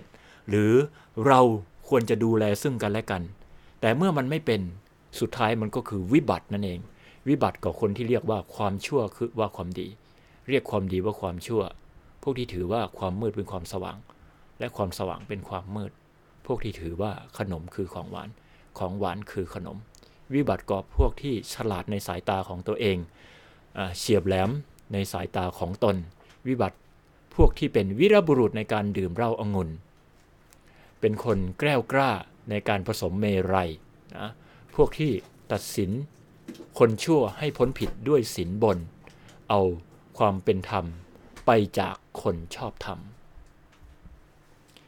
หรือเราควรจะดูแลซึ่งกันและกัน แต่เมื่อมันไม่เป็นสุดท้ายมันก็คือวิบัตินั่นเอง วิบัติกับคนที่เรียกว่าความชั่วคือว่าความดี เรียกความดีว่าความชั่ว พวกที่ถือว่าความมืดเป็นความสว่าง และความสว่างเป็นความมืด พวกที่ถือว่าขนมคือของหวาน ของหวานคือขนม วิบัติกับพวกที่ฉลาดในสายตาของตัวเองเฉียบแหลมในสายตาของตน วิบัติพวกที่เป็นวิรบุรุษในการดื่มเหล้าองุ่น เป็นคนแกล้วกล้าในการผสมเมรัยนะพวกที่ตัดสินคนชั่วให้พ้นผิดด้วยสินบน เอาความเป็นธรรมไปจากคนชอบธรรม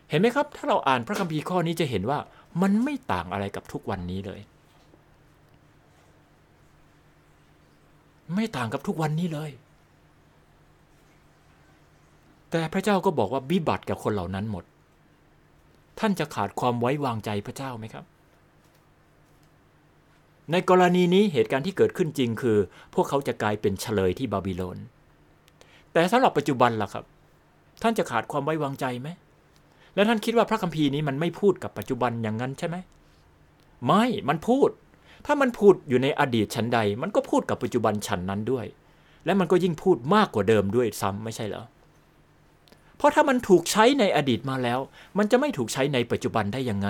เห็นไหมครับ ถ้าเราอ่านพระคัมภีร์ข้อนี้จะเห็นว่ามันไม่ต่างอะไรกับทุกวันนี้เลย ไม่ต่างกับทุกวันนี้เลย แต่พระเจ้าก็บอกว่าบิบัติกับคนเหล่านั้นหมด ท่านจะขาดความไว้วางใจพระเจ้าไหมครับ ในกรณีนี้เหตุการณ์ที่เกิดขึ้นจริงคือ พวกเขาจะกลายเป็นเฉลยที่บาบิโลน แต่สำหรับปัจจุบันล่ะครับ ท่านจะขาดความไว้วางใจไหม และท่านคิดว่าพระคัมภีร์นี้มันไม่พูดกับปัจจุบันอย่างนั้นใช่ไหม ไม่ มันพูด ถ้ามันพูดอยู่ในอดีตชั้นใด มันก็พูดกับปัจจุบันชั้นนั้นด้วย และมันก็ยิ่งพูดมากกว่าเดิมด้วยซ้ำไม่ใช่เหรอ เพราะถ้ามันถูกใช้ในอดีตมาแล้ว มันจะไม่ถูกใช้ในปัจจุบันได้ยังไง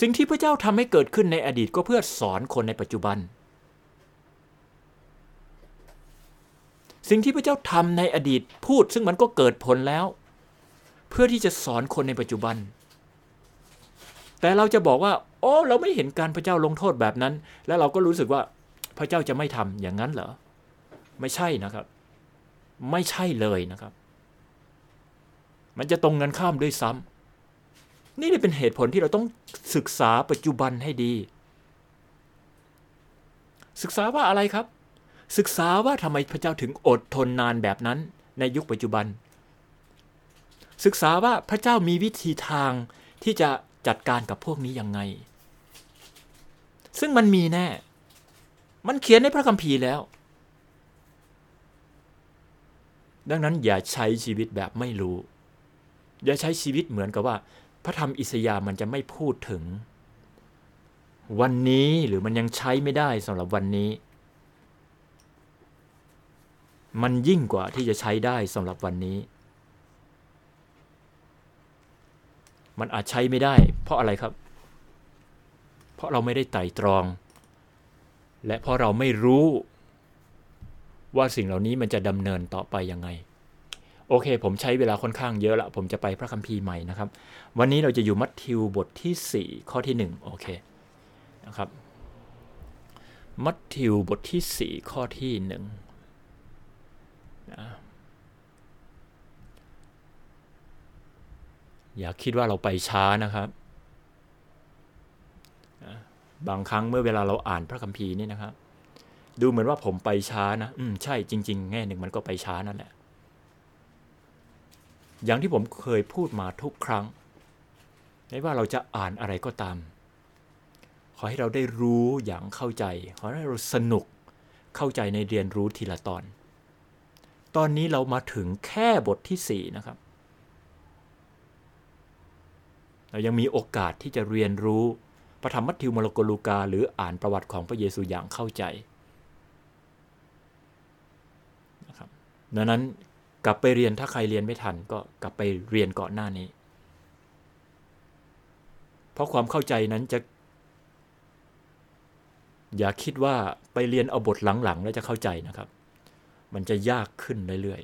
สิ่งที่พระเจ้าทำให้เกิดขึ้นในอดีตก็เพื่อสอนคนในปัจจุบัน สิ่งที่พระเจ้าทำในอดีตพูดซึ่งมันก็เกิดผลแล้ว เพื่อที่จะสอนคนในปัจจุบันแต่เราจะบอกว่า โอ้เราไม่เห็นการพระเจ้าลงโทษแบบนั้น แล้วเราก็รู้สึกว่าพระเจ้าจะไม่ทำอย่างนั้นเหรอ ไม่ใช่นะครับ ไม่ใช่เลยนะครับ มันจะตรงกันข้ามด้วยซ้ำนี่เป็นเหตุผลที่เราต้องศึกษาปัจจุบันให้ดี ศึกษาว่าอะไรครับ ศึกษาว่าทำไมพระเจ้าถึงอดทนนานแบบนั้น ในยุคปัจจุบัน ศึกษาว่าพระเจ้ามีวิธีทางที่จะจัดการกับพวกนี้ยังไง ซึ่งมันมีแน่ มันเขียนในพระคัมภีร์แล้ว ดังนั้นอย่าใช้ชีวิตแบบไม่รู้ อย่าใช้ชีวิตเหมือนกับว่า พระธรรมอิสยาห์มันจะไม่พูดถึง วันนี้หรือมันยังใช้ไม่ได้สำหรับวันนี้ มันยิ่งกว่าที่จะใช้ได้สำหรับวันนี้ มันอาจใช้ไม่ได้ เพราะอะไรครับ เพราะเราไม่ได้ไต่ตรอง และเพราะเราไม่รู้ว่าสิ่งเหล่านี้มันจะดำเนินต่อไปยังไง โอเค ผมใช้เวลาค่อนข้างเยอะละ ผมจะไปพระคัมภีร์ใหม่นะครับ วันนี้เราจะอยู่มัทธิวบทที่ 4 ข้อที่ 1 โอเคนะครับ มัทธิวบทที่ 4 ข้อที่1นะอย่าคิดว่าเราไปช้านะครับ บางครั้งเมื่อเวลาเราอ่านพระคัมภีร์นี่นะครับ ดูเหมือนว่าผมไปช้านะอืมใช่จริง ๆ แง่หนึ่งมันก็ไปช้านั่นแหละ อย่างที่ผมเคยพูดมาทุกครั้ง ไม่ว่าเราจะอ่านอะไรก็ตาม ขอให้เราได้รู้อย่างเข้าใจ ขอให้เราสนุกเข้าใจในเรียนรู้ทีละตอน ตอนนี้เรามาถึงแค่บทที่สี่นะครับเรายังมีโอกาสที่จะเรียนรู้ พระธรรมมัทธิวมาระโกลูกา หรืออ่านประวัติของพระเยซูอย่างเข้าใจนะครับดังนั้นกลับไปเรียนถ้าใครเรียนไม่ทันก็กลับไปเรียนก่อนหน้านี้ เพราะความเข้าใจนั้นจะ อย่าคิดว่าไปเรียนเอาบทหลังๆ แล้วจะเข้าใจนะครับ มันจะยากขึ้นเรื่อย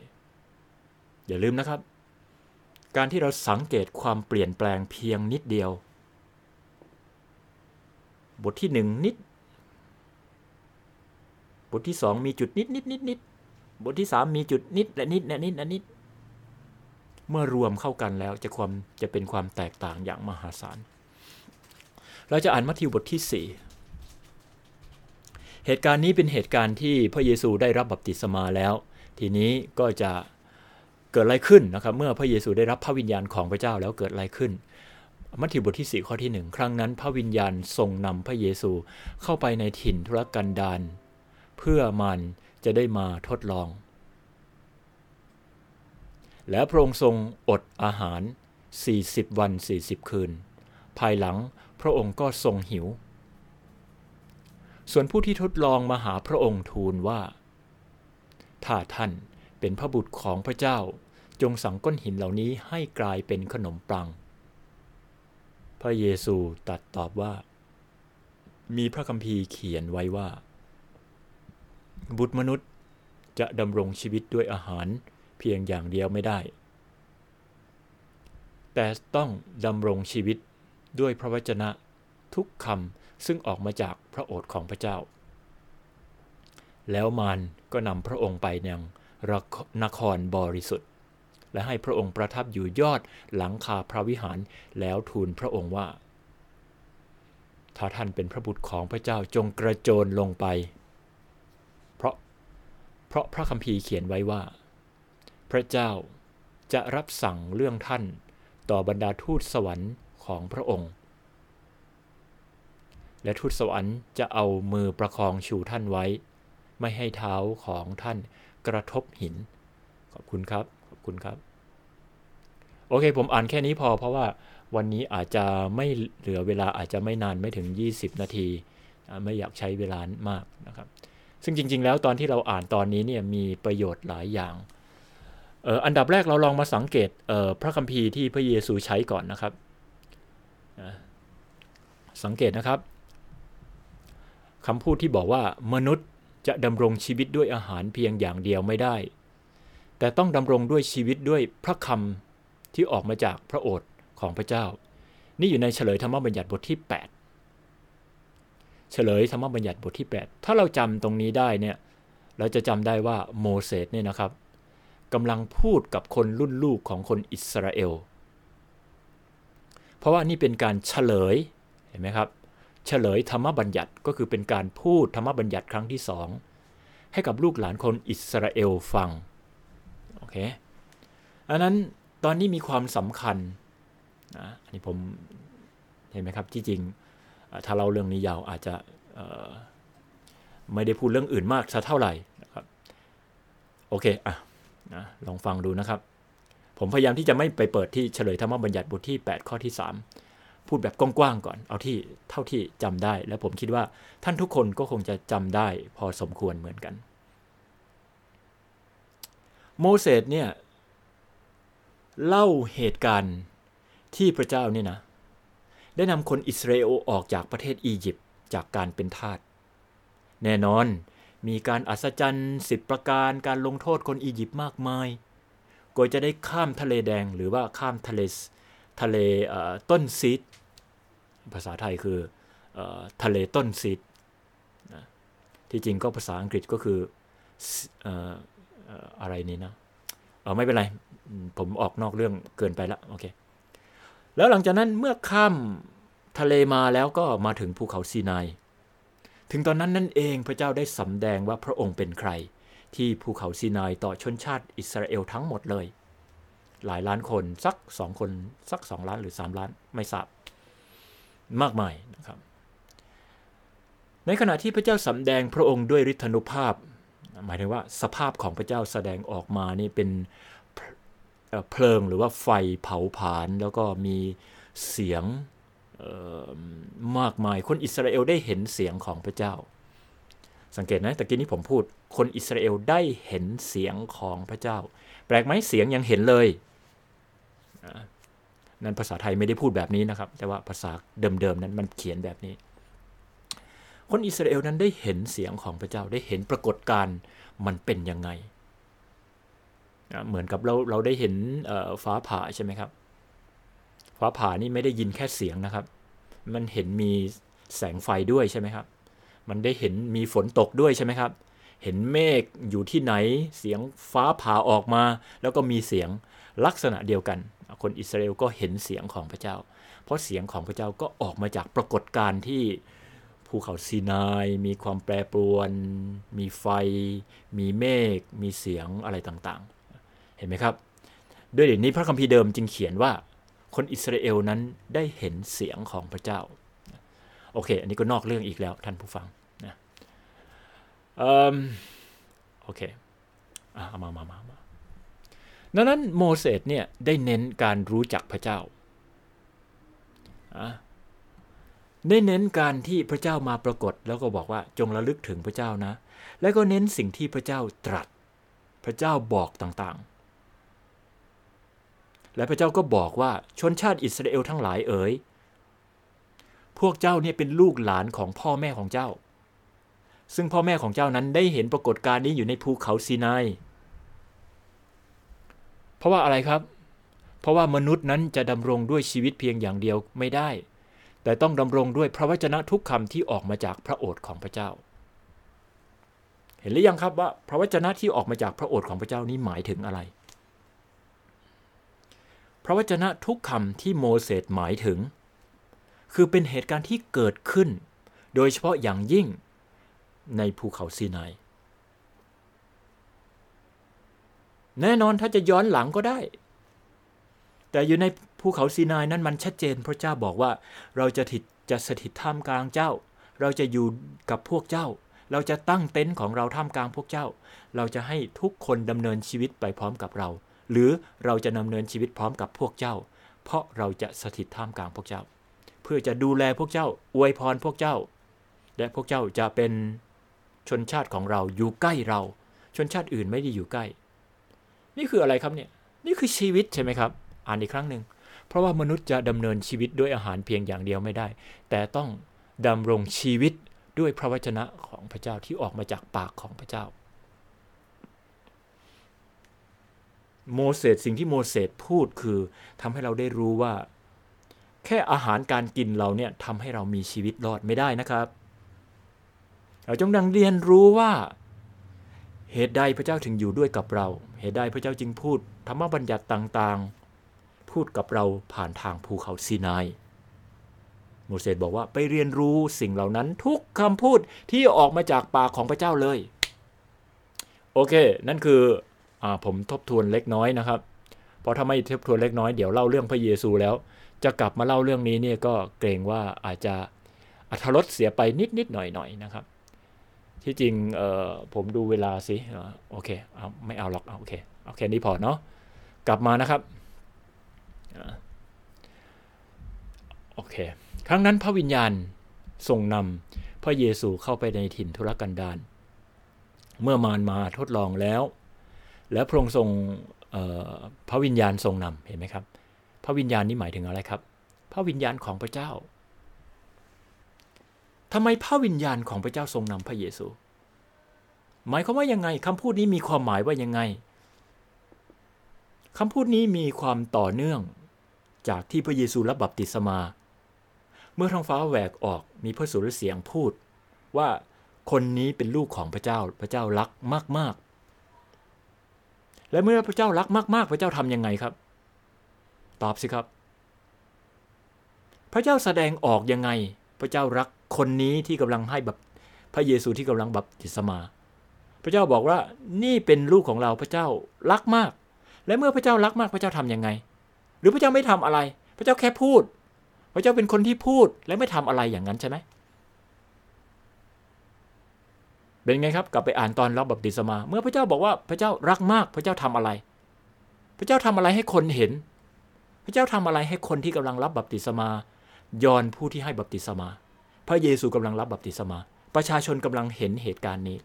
ๆ อย่าลืมนะครับ การที่เราสังเกตความเปลี่ยนแปลงเพียงนิดเดียว บทที่หนึ่งนิด บทที่สองมีจุดนิดนิดนิดนิดบทที่สามมีจุดนิดและนิดและนิดและนิด เมื่อรวมเข้ากันแล้วจะความจะเป็นความแตกต่างอย่างมหาศาล เราจะอ่านมัทธิวบทที่สี่เหตุการณ์นี้เป็นเหตุการณ์ที่พระเยซูได้รับบัพติศมาแล้ว ทีนี้ก็จะเกิดอะไรขึ้นนะครับ เมื่อพระเยซูได้รับพระวิญญาณของพระเจ้าแล้วเกิดอะไรขึ้น มัทธิวบทที่ 4 ข้อที่ 1 ครั้งนั้นพระวิญญาณทรงนำพระเยซูเข้าไปในถิ่นทุรกันดารเพื่อมันจะได้มาทดลอง แล้วพระองค์ทรงอดอาหาร 40 วัน 40 คืน ภายหลังพระองค์ก็ทรงหิว ส่วนผู้ที่ทดลองมาหาพระองค์ทูลว่า ถ้าท่านเป็นพระบุตรของพระเจ้า จงสั่งก้อนหินเหล่านี้ให้กลายเป็นขนมปัง ระเยซูตรัสตอบว่า มีพระคัมภีร์เขียนไว้ว่า บุตรมนุษย์จะดำรงชีวิตด้วยอาหารเพียงอย่างเดียวไม่ได้ แต่ต้องดำรงชีวิตด้วยพระวจนะทุกคำซึ่งออกมาจากพระโอษฐ์ของพระเจ้า แล้วมารก็นำพระองค์ไปยังนครบริสุทธิ์ และให้พระองค์ประทับอยู่ยอดหลังคาพระวิหาร แล้วทูลพระองค์ว่า ถ้าท่านเป็นพระบุตรของพระเจ้าจงกระโจนลงไป เพราะเพราะพระคัมภีร์เขียนไว้ว่า พระเจ้าจะรับสั่งเรื่องท่าน ต่อบรรดาทูตสวรรค์ของพระองค์ และทูตสวรรค์จะเอามือประคองชูท่านไว้ ไม่ให้เท้าของท่านกระทบหิน ขอบคุณครับขอบ คุณครับ โอเค ผมอ่านแค่นี้พอ เพราะว่าวันนี้อาจจะไม่เหลือเวลาอาจจะไม่นานไม่ถึง 20 นาที ไม่อยากใช้เวลามากนะครับ ซึ่งจริง ๆ แล้วตอนที่เราอ่านตอนนี้เนี่ยมีประโยชน์หลายอย่างอันดับแรกเราลองมาสังเกตพระคัมภีร์ที่พระเยซูใช้ก่อนนะครับ สังเกตนะครับคำพูดที่บอกว่ามนุษย์จะดำรงชีวิตด้วยอาหารเพียงอย่างเดียวไม่ได้ แต่ต้องดำรงด้วยชีวิตด้วยพระคำที่ออกมาจากพระโอษฐ์ของพระเจ้า นี่อยู่ในเฉลยธรรมบัญญัติบทที่ 8 เฉลยธรรมบัญญัติบทที่ 8 ถ้าเราจำตรงนี้ได้เนี่ยเราจะจำได้ว่าโมเสสเนี่ยนะครับกำลังพูดกับคนรุ่นลูกของคนอิสราเอล เพราะว่านี่เป็นการเฉลยเห็นไหมครับเฉลยธรรมบัญญัติก็คือเป็นการพูดธรรมบัญญัติครั้งที่สองให้กับลูกหลานคนอิสราเอลฟัง เคอันนั้นตอนนี้มีความสำคัญนะอันนี้ผมเห็นไหมครับที่จริงถ้าเราเรื่องนี้ยาวอาจจะไม่ได้พูดเรื่องอื่นมากสักเท่าไหร่นะครับโอเคอะนะลองฟังดูนะครับ ผมพยายามที่จะไม่ไปเปิดที่เฉลยธรรมบัญญัติบทที่ 8 ข้อที่ 3 พูดแบบกว้างๆก่อน เอาที่เท่าที่จำได้ แล้วผมคิดว่าท่านทุกคนก็คงจะจำได้พอสมควรเหมือนกัน โมเสสเนี่ยเล่าเหตุการณ์ที่พระเจ้าเนี่ยนะได้นำคนอิสราเอลออกจากประเทศอียิปต์จากการเป็นทาส แน่นอนมีการอัศจรรย์สิบประการการลงโทษคนอียิปต์มากมายกว่าจะได้ข้ามทะเลแดงหรือว่าข้ามทะเลทะเลต้นซีดภาษาไทยคือทะเลต้นซีดที่จริงก็ภาษาอังกฤษก็คือ อะไรนี่นะเออไม่เป็นไร ผมออกนอกเรื่องเกินไปละโอเคแล้วหลังจากนั้นเมื่อข้ามทะเลมาแล้วก็มาถึงภูเขาซีนายถึงตอนนั้นนั่นเองพระเจ้าได้สำแดงว่าพระองค์เป็นใคร ที่ภูเขาซีนายต่อชนชาติอิสราเอลทั้งหมดเลย หลายล้านคนสักสองคนสักสองล้านหรือสามล้านไม่ทราบมากมายนะครับ ในขณะที่พระเจ้าสำแดงพระองค์ด้วยฤทธานุภาพ หมายถึงว่าสภาพของพระเจ้าแสดงออกมานี่เป็นเพลิงหรือว่าไฟเผาผลาญแล้วก็มีเสียงมากมายคนอิสราเอลได้เห็นเสียงของพระเจ้า สังเกตนะตะกี้นี้ผมพูด คนอิสราเอลได้เห็นเสียงของพระเจ้า แปลกไหมเสียงยังเห็นเลยนั้นภาษาไทยไม่ได้พูดแบบนี้นะครับ แต่ว่าภาษาเดิมๆนั้นมันเขียนแบบนี้ คนอิสราเอลนั้นได้เห็นเสียงของพระเจ้าได้เห็นปรากฏการณ์มันเป็นยังไง เหมือนกับเราเราได้เห็นฟ้าผ่าใช่ไหมครับ ฟ้าผ่านี่ไม่ได้ยินแค่เสียงนะครับ มันเห็นมีแสงไฟด้วยใช่ไหมครับ มันได้เห็นมีฝนตกด้วยใช่ไหมครับ เห็นเมฆอยู่ที่ไหนเสียงฟ้าผ่าออกมา แล้วก็มีเสียงลักษณะเดียวกัน คนอิสราเอลก็เห็นเสียงของพระเจ้า เพราะเสียงของพระเจ้าก็ออกมาจากปรากฏการณ์ที่ ภูเขาซีนาย มีความแปรปรวน มีไฟ มีเมฆ มีเสียงอะไรต่างๆ เห็นไหมครับ ด้วยเหตุนี้พระคัมภีร์เดิมจึงเขียนว่า คนอิสราเอลนั้นได้เห็นเสียงของพระเจ้า โอเค อันนี้ก็นอกเรื่องอีกแล้วท่านผู้ฟังนะโอเคเอามามามามาดังนั้นโมเสสเนี่ยได้เน้นการรู้จักพระเจ้า ได้เน้นการที่พระเจ้ามาปรากฏ แล้วก็บอกว่าจงระลึกถึงพระเจ้านะ แล้วก็เน้นสิ่งที่พระเจ้าตรัส พระเจ้าบอกต่างๆ และพระเจ้าก็บอกว่าชนชาติอิสราเอลทั้งหลายเอ๋ยพวกเจ้าเนี่ยเป็นลูกหลานของพ่อแม่ของเจ้า ซึ่งพ่อแม่ของเจ้านั้นได้เห็นปรากฏการณ์นี้อยู่ในภูเขาซีนายเพราะว่าอะไรครับ เพราะว่ามนุษย์นั้นจะดำรงด้วยชีวิตเพียงอย่างเดียวไม่ได้ แต่ต้องดำรงด้วยพระวจนะทุกคำที่ออกมาจากพระโอษฐ์ของพระเจ้า เห็นหรือยังครับว่าพระวจนะที่ออกมาจากพระโอษฐ์ของพระเจ้านี้หมายถึงอะไร พระวจนะทุกคำที่โมเสสหมายถึง คือเป็นเหตุการณ์ที่เกิดขึ้น โดยเฉพาะอย่างยิ่งในภูเขาซีนายแน่นอนถ้าจะย้อนหลังก็ได้ แต่อยู่ใน ภูเขาซีนายนั้นมันชัดเจนพระเจ้าบอกว่า เราจะถิดจะสถิตท่ามกลางเจ้า เราจะอยู่กับพวกเจ้า เราจะตั้งเต็นท์ของเราท่ามกลางพวกเจ้า เราจะให้ทุกคนดำเนินชีวิตไปพร้อมกับเรา หรือเราจะดำเนินชีวิตพร้อมกับพวกเจ้า เพราะเราจะสถิตท่ามกลางพวกเจ้า เพื่อจะดูแลพวกเจ้า อวยพรพวกเจ้า และพวกเจ้าจะเป็นชนชาติของเราอยู่ใกล้เรา ชนชาติอื่นไม่ได้อยู่ใกล้ นี่คืออะไรครับเนี่ยนี่คือชีวิตใช่ไหมครับ อ่านอีกครั้งหนึ่ง ราะว่ามนุษย์จะดำเนินชีวิตด้วยอาหารเพียงอย่างเดียวไม่ได้ แต่ต้องดำรงชีวิตด้วยพระวจนะของพระเจ้าที่ออกมาจากปากของพระเจ้า โมเสสสิ่งที่โมเสสพูดคือทำให้เราได้รู้ว่า แค่อาหารการกินเราเนี่ยทำให้เรามีชีวิตรอดไม่ได้นะครับ เราจงดังเรียนรู้ว่าเหตุใดพระเจ้าถึงอยู่ด้วยกับเรา เหตุใดพระเจ้าจึงพูดธรรมบัญญัติต่างๆ พูดกับเราผ่านทางภูเขาซีนายโมเสสบอกว่าไปเรียนรู้สิ่งเหล่านั้นทุกคำพูดที่ออกมาจากปากของพระเจ้าเลย โอเค นั่นคืออผมทบทวนเล็กน้อยนะครับ เพราะถ้าไม่ทบทวนเล็กน้อยเดี๋ยวเล่าเรื่องพระเยซูแล้ว จะกลับมาเล่าเรื่องนี้เนี่ยก็เกรงว่าอาจจะอัธรสเสียไปนิดนิดหน่อยหน่อยนะครับ ที่จริงผมดูเวลาสิโอเคเอาไม่เอาหรอกโอเคโอเคนี้พอเนาะกลับมานะครับ โอเค ครั้งนั้นพระวิญญาณทรงนำพระเยซูเข้าไปในถิ่นทุรกันดารเมื่อมารมาทดลองแล้ว แล้วพระองค์ทรงพระวิญญาณทรงนำเห็นไหมครับ พระวิญญาณนี้หมายถึงอะไรครับ พระวิญญาณของพระเจ้าทำไมพระวิญญาณของพระเจ้าทรงนำพระเยซู หมายความว่ายังไงคำพูดนี้มีความหมายว่ายังไงคำพูดนี้มีความต่อเนื่อง จากที่พระเยซูรับบัพติศมา เมื่อท้องฟ้าแหวกออกมีพระสุรเสียงพูด ว่าคนนี้เป็นลูกของพระเจ้าพระเจ้ารักมาก ๆ และเมื่อพระเจ้ารักมาก ๆ พระเจ้าทำยังไงครับ ตอบสิครับ พระเจ้าแสดงออกยังไง พระเจ้ารักคนนี้ที่กำลังให้แบบพระเยซูที่กำลังบัพติศมา พระเจ้าบอกว่านี่เป็นลูกของเราพระเจ้ารักมาก และเมื่อพระเจ้ารักมากพระเจ้าทำยังไง รือพระเจ้าไม่ทำอะไร พระเจ้าแค่พูด พระเจ้าเป็นคนที่พูดและไม่ทำอะไรอย่างนั้นใช่ไหมเป็นไงครับกลับไปอ่านตอนรับบัพติศมา เมื่อพระเจ้าบอกว่าพระเจ้ารักมากพระเจ้าทำอะไร พระเจ้าทำอะไรให้คนเห็น พระเจ้าทำอะไรให้คนที่กำลังรับบัพติศมายอนผู้ที่ให้บัพติศมา พระเยซูกำลังรับบัพติศมา ประชาชนกำลังเห็นเหตุการณ์นี้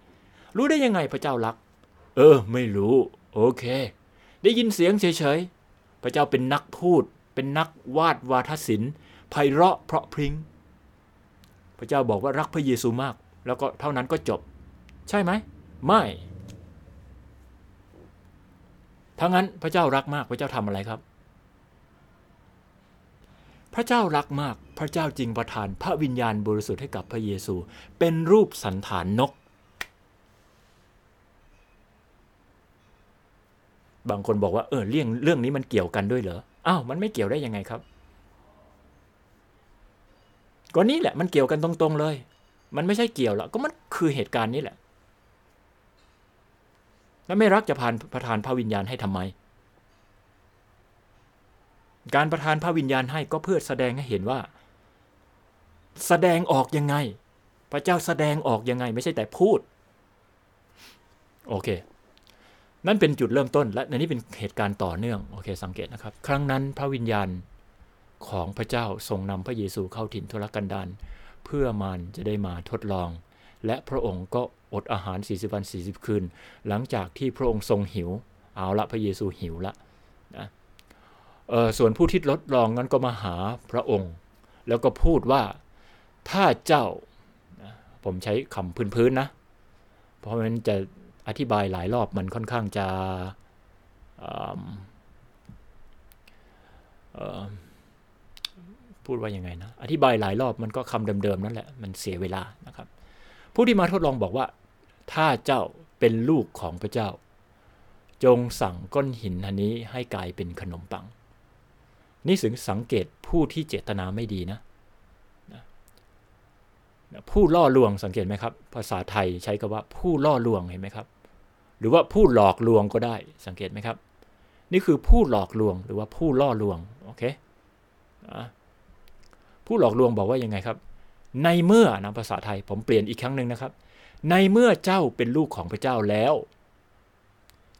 รู้ได้ยังไงพระเจ้ารัก เออ ไม่รู้ โอเค ได้ยินเสียงเฉย พระเจ้าเป็นนักพูด เป็นนักวาดวาทศิลป์ไพเราะเพราะพริง้ง พระเจ้าบอกว่ารักพระเยซูมาก แล้วก็เท่านั้นก็จบ ใช่ไหม ไม่ถ้างั้นพระเจ้ารักมาก พระเจ้าทำอะไรครับ พระเจ้ารักมาก พระเจ้าจริงประทานพระวิญญาณบริสุทธิ์ให้กับพระเยซู เป็นรูปสันฐานนก บางคนบอกว่าเออเรื่องเรื่องนี้มันเกี่ยวกันด้วยเหรออ้าวมันไม่เกี่ยวได้ยังไงครับก็นี้แหละมันเกี่ยวกันตรงๆเลย มันไม่ใช่เกี่ยวหรอกก็มันคือเหตุการณ์นี้แหละ แล้วไม่รักจะผ่านประทานพระวิญญาณให้ทำไม การประทานพระวิญญาณให้ก็เพื่อแสดงให้เห็นว่า แสดงออกยังไง พระเจ้าแสดงออกยังไง ไม่ใช่แต่พูด โอเค นั่นเป็นจุดเริ่มต้น และในนี้เป็นเหตุการณ์ต่อเนื่องโอเคสังเกตนะครับ ครั้งนั้นพระวิญญาณของพระเจ้าทรงนำพระเยซูเข้าถิ่นทุรกันดารเพื่อมันจะได้มาทดลอง และพระองค์ก็อดอาหาร 40 วัน 40 คืน หลังจากที่พระองค์ทรงหิว เอาละพระเยซูหิวละนะส่วนผู้ที่ลดลองนั้นก็มาหาพระองค์ แล้วก็พูดว่าถ้าเจ้าผมใช้คำพื้นๆนะ เพราะมันจะ อธิบายหลายรอบมันค่อนข้างจะพูดว่ายังไงนะ อธิบายหลายรอบมันก็คำเดิมๆนั่นแหละ มันเสียเวลานะครับ ผู้ที่มาทดลองบอกว่า ถ้าเจ้าเป็นลูกของพระเจ้า จงสั่งก้อนหินอันนี้ให้กลายเป็นขนมปัง นี่สึงสังเกตผู้ที่เจตนาไม่ดีนะ ผู้ล่อลวงสังเกตไหมครับ ภาษาไทยใช้คำว่าผู้ล่อลวงเห็นไหมครับ หรือว่าผู้หลอกลวงก็ได้สังเกตไหมครับ นี่คือผู้หลอกลวงหรือว่าผู้ล่อลวงโอเคผู้หลอกลวงบอกว่ายังไงครับ ในเมื่อนะภาษาไทยผมเปลี่ยนอีกครั้งหนึ่งนะครับ ในเมื่อเจ้าเป็นลูกของพระเจ้าแล้ว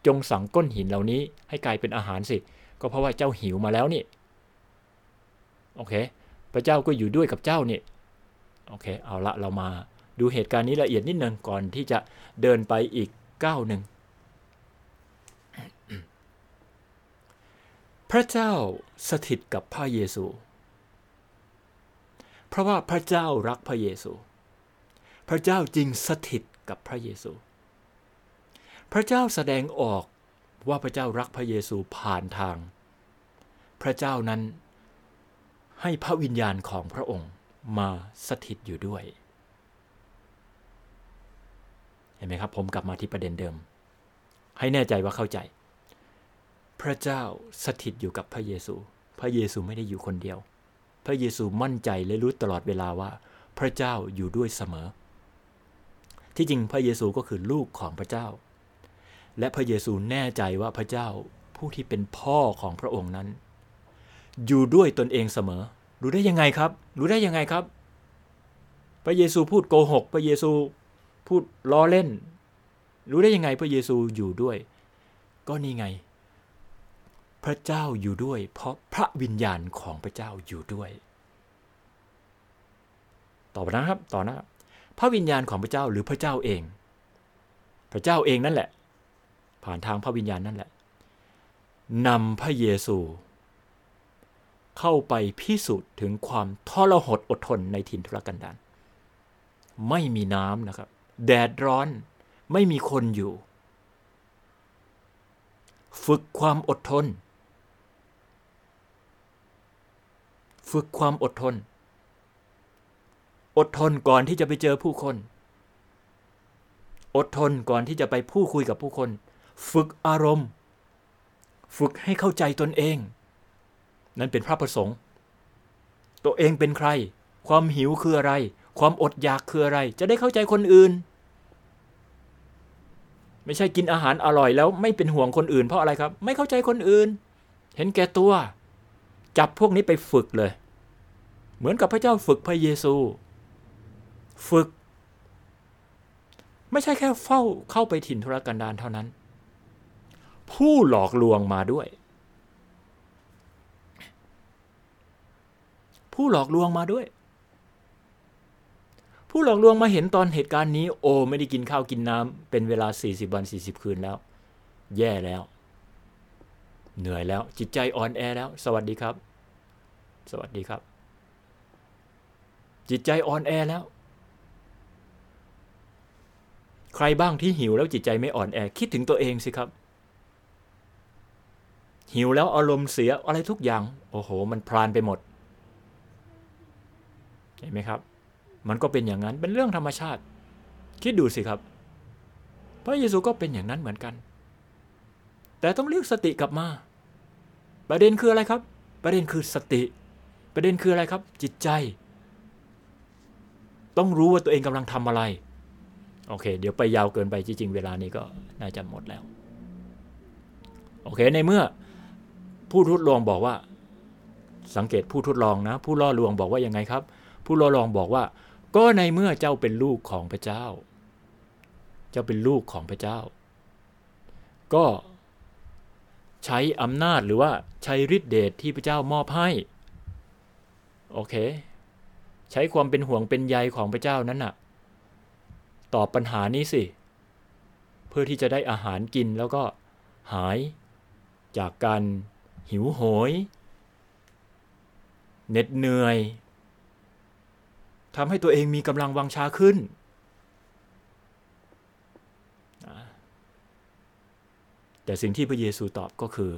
จงสั่งก้อนหินเหล่านี้ให้กลายเป็นอาหารสิ ก็เพราะว่าเจ้าหิวมาแล้วนี่โอเค พระเจ้าก็อยู่ด้วยกับเจ้านี่โอเค เอาละเรามาดูเหตุการณ์นี้ละเอียดนิดนึงก่อนที่จะเดินไปอีก ก้าหนึ่งพระเจ้าสถิตกับพระเยซู เพราะว่าพระเจ้ารักพระเยซู พระเจ้าจริงสถิตกับพระเยซู พระเจ้าแสดงออกว่าพระเจ้ารักพระเยซูผ่านทาง พระเจ้านั้นให้พระวิญญาณของพระองค์มาสถิตอยู่ด้วย เห็นไหมครับ ผมกลับมาที่ประเด็นเดิม ให้แน่ใจว่าเข้าใจ พระเจ้าสถิตอยู่กับพระเยซู พระเยซูไม่ได้อยู่คนเดียว พระเยซูมั่นใจและรู้ตลอดเวลาว่า พระเจ้าอยู่ด้วยเสมอ ที่จริงพระเยซูก็คือลูกของพระเจ้า และพระเยซูแน่ใจว่าพระเจ้าผู้ที่เป็นพ่อของพระองค์นั้น อยู่ด้วยตนเองเสมอ รู้ได้ยังไงครับ รู้ได้ยังไงครับ พระเยซูพูดโกหก พระเยซู พูดล้อเล่น รู้ได้ยังไงพระเยซูอยู่ด้วย ก็นี่ไง พระเจ้าอยู่ด้วย เพราะพระวิญญาณของพระเจ้าอยู่ด้วย ต่อไปนะครับต่อนะพระวิญญาณของพระเจ้าหรือพระเจ้าเอง พระเจ้าเองนั่นแหละ ผ่านทางพระวิญญาณนั่นแหละนำพระเยซู เข้าไปพิสูจน์ถึงความทรหดอดทนในถิ่นทุรกันดารไม่มีน้ำนะครับ แดดร้อน ไม่มีคนอยู่ ฝึกความอดทน ฝึกความอดทน อดทนก่อนที่จะไปเจอผู้คน อดทนก่อนที่จะไปพูดคุยกับผู้คน ฝึกอารมณ์ ฝึกให้เข้าใจตนเอง นั่นเป็นพระประสงค์ ตัวเองเป็นใคร ความหิวคืออะไรความอดอยากคืออะไร จะได้เข้าใจคนอื่น ไม่ใช่กินอาหารอร่อยแล้วไม่เป็นห่วงคนอื่นเพราะอะไรครับ ไม่เข้าใจคนอื่น เห็นแก่ตัว จับพวกนี้ไปฝึกเลย เหมือนกับพระเจ้าฝึกพระเยซู ฝึก ไม่ใช่แค่เฝ้าเข้าไปถิ่นธุรกันดารเท่านั้น ผู้หลอกลวงมาด้วย ผู้หลอกลวงมาด้วย ผู้หลอกลวงมาเห็นตอนเหตุการณ์นี้ โอ้ไม่ได้กินข้าวกินน้ำเป็นเวลา 40 วัน 40 คืนแล้ว แย่แล้ว เหนื่อยแล้ว จิตใจอ่อนแอแล้ว สวัสดีครับ สวัสดีครับ จิตใจอ่อนแอแล้ว ใครบ้างที่หิวแล้วจิตใจไม่อ่อนแอ คิดถึงตัวเองสิครับ หิวแล้วอารมณ์เสียอะไรทุกอย่าง โอ้โห มันพลานไปหมด เห็นไหมครับ มันก็เป็นอย่างนั้นเป็นเรื่องธรรมชาติ คิดดูสิครับ พระเยซูก็เป็นอย่างนั้นเหมือนกัน แต่ต้องเรียกสติกลับมา ประเด็นคืออะไรครับ ประเด็นคือสติ ประเด็นคืออะไรครับ จิตใจ ต้องรู้ว่าตัวเองกำลังทำอะไร โอเค เดี๋ยวไปยาวเกินไปจริงๆ เวลานี้ก็น่าจะหมดแล้ว โอเคในเมื่อผู้ทดลองบอกว่าสังเกตผู้ทดลองนะ ผู้ล่อลวงบอกว่ายังไงครับ ผู้ล่อลองบอกว่า ก็ในเมื่อเจ้าเป็นลูกของพระเจ้า เจ้าเป็นลูกของพระเจ้า ก็ใช้อำนาจหรือว่าใช้ฤทธิเดชที่พระเจ้ามอบให้โอเค ใช้ความเป็นห่วงเป็นใยของพระเจ้านั้นน่ะ ตอบปัญหานี้สิ เพื่อที่จะได้อาหารกินแล้วก็หายจากการหิวโหยเหน็ดเหนื่อย ทำให้ตัวเองมีกำลังวังชาขึ้น แต่สิ่งที่พระเยซูตอบก็คือ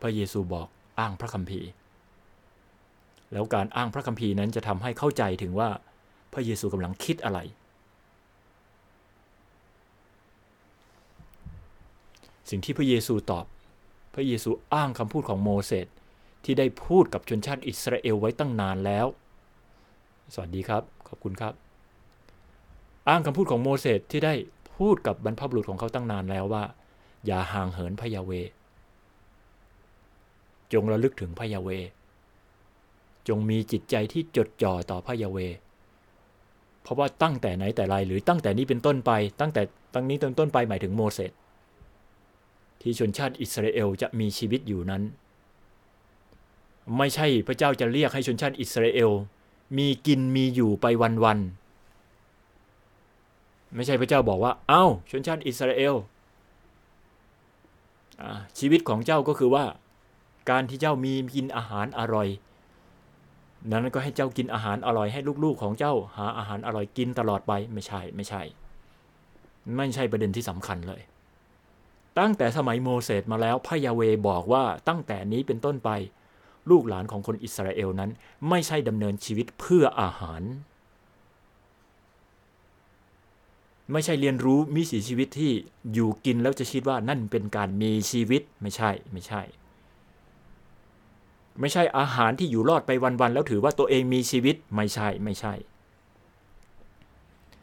พระเยซูบอกอ้างพระคัมภีร์ แล้วการอ้างพระคัมภีร์นั้นจะทำให้เข้าใจถึงว่าพระเยซูกำลังคิดอะไร สิ่งที่พระเยซูตอบ พระเยซูอ้างคำพูดของโมเสสที่ได้พูดกับชนชาติอิสราเอลไว้ตั้งนานแล้ว สวัสดีครับ ขอบคุณครับ อ้างคำพูดของโมเสสที่ได้พูดกับบรรพบุรุษของเขาตั้งนานแล้วว่า อย่าห่างเหินพะยาเว จงระลึกถึงพะยาเว จงมีจิตใจที่จดจ่อต่อพะยาเว เพราะว่าตั้งแต่ไหนแต่ไรหรือตั้งแต่นี้เป็นต้นไป ตั้งแต่ตั้งนี้ต้นต้นไปหมายถึงโมเสสที่ชนชาติอิสราเอลจะมีชีวิตอยู่นั้น ไม่ใช่พระเจ้าจะเรียกให้ชนชาติอิสราเอล มีกินมีอยู่ไปวันๆไม่ใช่พระเจ้าบอกว่า เอา้าชนชาติอิสราเอลชีวิตของเจ้าก็คือว่า การที่เจ้ามีกินอาหารอร่อยนั้นก็ให้เจ้ากินอาหารอร่อยให้ลูกๆของเจ้าหาอาหารอร่อยกินตลอดไปไม่ใช่ไม่ใช่ ไม่ใช่ประเด็นที่สำคัญเลย ตั้งแต่สมัยโมเสสมาแล้วพระยาเวบอกว่าตั้งแต่นี้เป็นต้นไป ลูกหลานของคนอิสราเอลนั้น ไม่ใช่ดำเนินชีวิตเพื่ออาหาร ไม่ใช่เรียนรู้มิสีชีวิตที่อยู่กินแล้วจะคิดว่านั่นเป็นการมีชีวิตไม่ใช่ไม่ใช่ ไม่ใช่อาหารที่อยู่รอดไปวันๆแล้วถือว่าตัวเองมีชีวิตไม่ใช่ไม่ใช่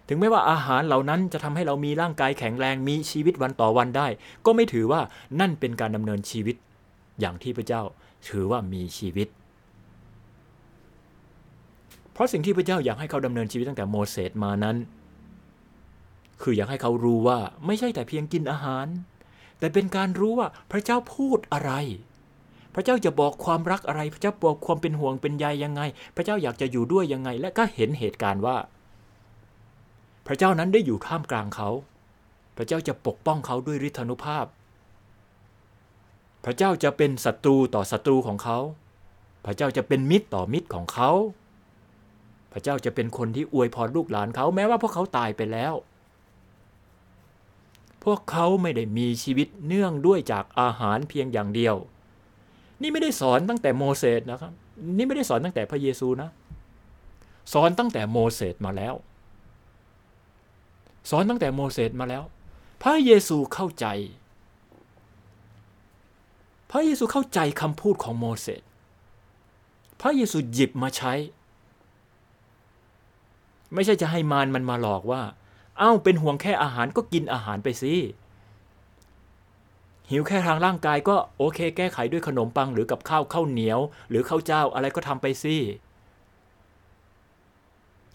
ถึงแม้ว่าอาหารเหล่านั้นจะทำให้เรามีร่างกายแข็งแรงมีชีวิตวันต่อวันได้ ก็ไม่ถือว่านั่นเป็นการดำเนินชีวิตอย่างที่พระเจ้า ถือว่ามีชีวิต เพราะสิ่งที่พระเจ้าอยากให้เขาดำเนินชีวิตตั้งแต่โมเสสมานั้น คืออยากให้เขารู้ว่าไม่ใช่แต่เพียงกินอาหาร แต่เป็นการรู้ว่าพระเจ้าพูดอะไร พระเจ้าจะบอกความรักอะไร พระเจ้าบอกความเป็นห่วงเป็นใยยังไง พระเจ้าอยากจะอยู่ด้วยยังไง และก็เห็นเหตุการณ์ว่า พระเจ้านั้นได้อยู่ท่ามกลางเขา พระเจ้าจะปกป้องเขาด้วยฤทธานุภาพ พระเจ้าจะเป็นศัตรูต่อศัตรูของเขา พระเจ้าจะเป็นมิตรต่อมิตรของเขา พระเจ้าจะเป็นคนที่อวยพรลูกหลานเขาแม้ว่าพวกเขาตายไปแล้ว พวกเขาไม่ได้มีชีวิตเนื่องด้วยจากอาหารเพียงอย่างเดียว นี่ไม่ได้สอนตั้งแต่โมเสสนะครับ นี่ไม่ได้สอนตั้งแต่พระเยซูนะ สอนตั้งแต่โมเสสมาแล้ว สอนตั้งแต่โมเสสมาแล้ว พระเยซูเข้าใจ พระเยซูเข้าใจคำพูดของโมเสส พระเยซูหยิบมาใช้ ไม่ใช่จะให้มารมันมาหลอกว่า เอ้าเป็นห่วงแค่อาหารก็กินอาหารไปสิ หิวแค่ทางร่างกายก็โอเค แก้ไขด้วยขนมปังหรือกับข้าวข้าวเหนียว หรือข้าวเจ้าอะไรก็ทำไปสิ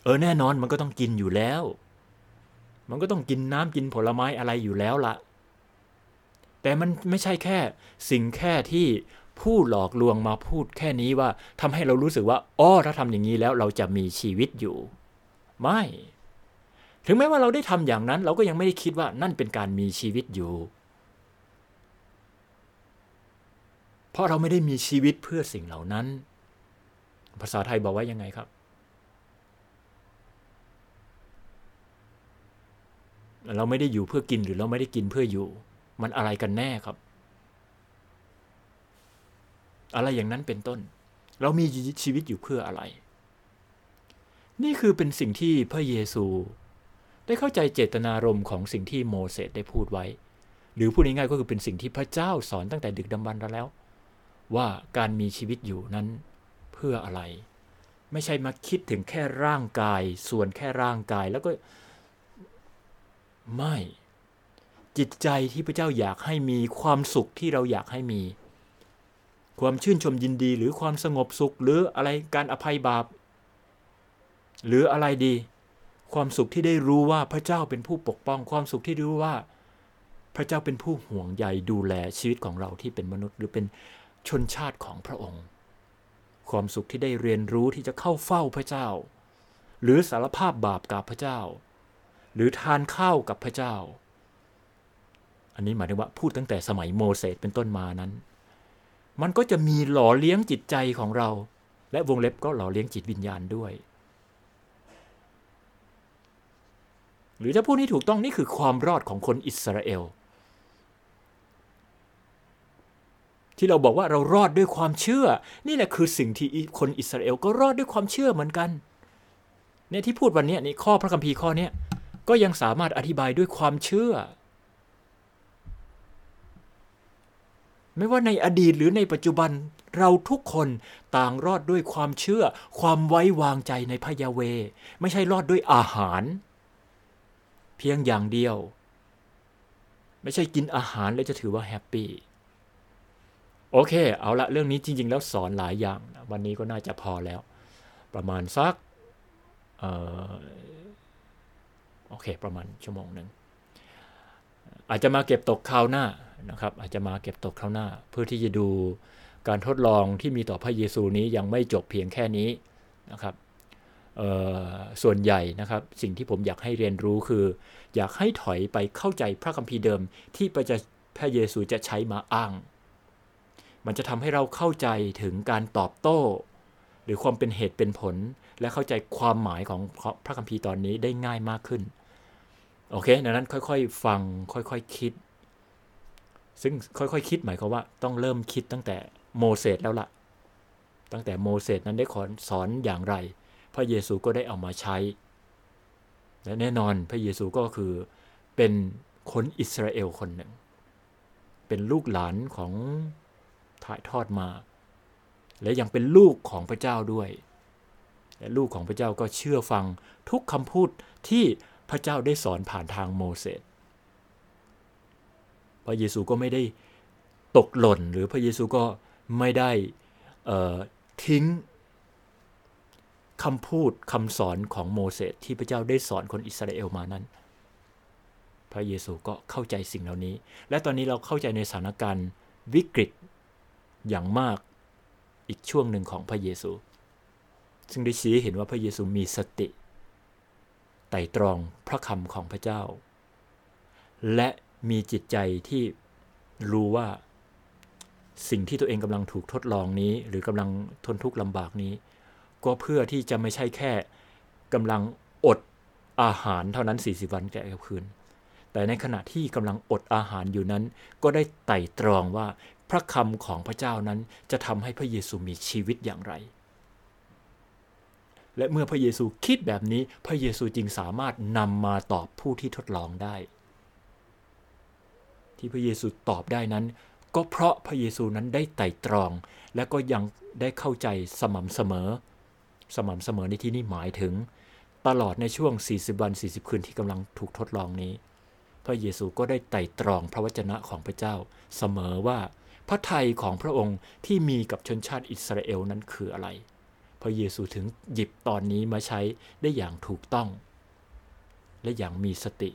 เออแน่นอนมันก็ต้องกินอยู่แล้ว มันก็ต้องกินน้ำกินผลไม้อะไรอยู่แล้วละ แต่มันไม่ใช่แค่สิ่งแค่ที่ผู้หลอกลวงมาพูดแค่นี้ว่าทำให้เรารู้สึกว่าอ้อถ้าทำอย่างนี้แล้วเราจะมีชีวิตอยู่ ไม่ ถึงแม้ว่าเราได้ทำอย่างนั้น เราก็ยังไม่ได้คิดว่านั่นเป็นการมีชีวิตอยู่ เพราะเราไม่ได้มีชีวิตเพื่อสิ่งเหล่านั้น ภาษาไทยบอกว่ายังไงครับ เราไม่ได้อยู่เพื่อกินหรือเราไม่ได้กินเพื่ออยู่ มันอะไรกันแน่ครับ อะไรอย่างนั้นเป็นต้น เรามีชีวิตอยู่เพื่ออะไร นี่คือเป็นสิ่งที่พระเยซู ได้เข้าใจเจตนารมณ์ของสิ่งที่โมเสสได้พูดไว้ หรือพูดง่ายๆก็คือเป็นสิ่งที่พระเจ้าสอนตั้งแต่ดึกดำบรรพ์แล้ว ว่าการมีชีวิตอยู่นั้นเพื่ออะไร ไม่ใช่มาคิดถึงแค่ร่างกาย ส่วนแค่ร่างกายแล้วก็ไม่ จิตใจที่พระเจ้าอยากให้มีความสุขที่เราอยากให้มี ความชื่นชมยินดีหรือความสงบสุข หรืออะไรการอภัยบาป หรืออะไรดี ความสุขที่ได้รู้ว่าพระเจ้าเป็นผู้ปกป้อง ความสุขที่รู้ว่า พระเจ้าเป็นผู้ห่วงใยดูแลชีวิตของเราที่เป็นมนุษย์ หรือเป็นชนชาติของพระองค์ ความสุขที่ได้เรียนรู้ที่จะเข้าเฝ้าพระเจ้า หรือสารภาพบาปกับพระเจ้า หรือทานข้าวกับพระเจ้า อันนี้หมายถึงว่าพูดตั้งแต่สมัยโมเสสเป็นต้นมานั้น มันก็จะมีหล่อเลี้ยงจิตใจของเรา และวงเล็บก็หล่อเลี้ยงจิตวิญญาณด้วย หรือถ้าพูดนี้ถูกต้องนี่คือความรอดของคนอิสราเอลที่เราบอกว่าเรารอดด้วยความเชื่อ นี่แหละคือสิ่งที่คนอิสราเอลก็รอดด้วยความเชื่อเหมือนกันเนี่ยที่พูดวันนี้นี่ข้อพระคัมภีร์ข้อนี้ก็ยังสามารถอธิบายด้วยความเชื่อ ไม่ว่าในอดีตหรือในปัจจุบันเราทุกคนต่างรอดด้วยความเชื่อ ความไว้วางใจในพระยาเว ไม่ใช่รอดด้วยอาหาร เพียงอย่างเดียว ไม่ใช่กินอาหารแล้วจะถือว่าแฮปปี้โอเค เอาละเรื่องนี้จริง ๆ แล้วสอนหลายอย่างนะวันนี้ก็น่าจะพอแล้ว ประมาณสักโอเค ประมาณชั่วโมงหนึ่งอาจจะมาเก็บตกคราวหน้า นะครับอาจจะมาเก็บตกคราวหน้า เพื่อที่จะดูการทดลองที่มีต่อพระเยซูนี้ยังไม่จบเพียงแค่นี้นะครับส่วนใหญ่นะครับ สิ่งที่ผมอยากให้เรียนรู้คือ อยากให้ถอยไปเข้าใจพระคัมภีร์เดิม ที่พระเยซูจะใช้มาอ้าง มันจะทำให้เราเข้าใจถึงการตอบโต้ หรือความเป็นเหตุเป็นผล และเข้าใจความหมายของพระคัมภีร์ตอนนี้ได้ง่ายมากขึ้น โอเคดังนั้นค่อยๆ ฟังค่อยๆคคิด ซึ่งค่อยๆคคิดหมายความว่าต้องเริ่มคิดตั้งแต่โมเสสแล้วละ่ะ ตั้งแต่โมเสสนั้นได้ขอสอนอย่างไร พระเยซูก็ได้เอามาใช้ และแน่นอนพระเยซูก็คือเป็นคนอิสราเอลคนหนึ่ง เป็นลูกหลานของถ่ายทอดมา และยังเป็นลูกของพระเจ้าด้วย และลูกของพระเจ้าก็เชื่อฟังทุกคำพูดที่พระเจ้าได้สอนผ่านทางโมเสส ระเยซูก็ไม่ได้ตกหล่น หรือพระเยซูก็ไม่ได้ทิ้งคำพูดคำสอนของโมเสสที่พระเจ้าได้สอนคนอิสราเอลมานั้น พระเยซูก็เข้าใจสิ่งเหล่านี้ และตอนนี้เราเข้าใจในสถานการณ์วิกฤตอย่างมากอีกช่วงหนึ่งของพระเยซู ซึ่งได้ชี้เห็นว่าพระเยซูมีสติไต่ตรองพระคำของพระเจ้า และ มีจิตใจที่รู้ว่าสิ่งที่ตัวเองกำลังถูกทดลองนี้ หรือกำลังทนทุกข์ลำบากนี้ ก็เพื่อที่จะไม่ใช่แค่กำลังอดอาหารเท่านั้น 40 วันแก่คืน แต่ในขณะที่กำลังอดอาหารอยู่นั้น ก็ได้ไต่ตรองว่าพระคำของพระเจ้านั้นจะทำให้พระเยซูมีชีวิตอย่างไร และเมื่อพระเยซูคิดแบบนี้ พระเยซูจึงสามารถนำมาตอบผู้ที่ทดลองได้ ที่พระเยซูตอบได้นั้น ก็เพราะพระเยซูนั้นได้ไต่ตรอง และก็ยังได้เข้าใจสม่ำเสมอ สม่ำเสมอในที่นี้หมายถึง ตลอดในช่วง 40 วัน 40 คืนที่กำลังถูกทดลองนี้ พระเยซูก็ได้ไต่ตรองพระวจนะของพระเจ้าเสมอว่าพระทัยของพระองค์ที่มีกับชนชาติอิสราเอลนั้นคืออะไร พระเยซูถึงหยิบตอนนี้มาใช้ได้อย่างถูกต้อง และอย่างมีสติ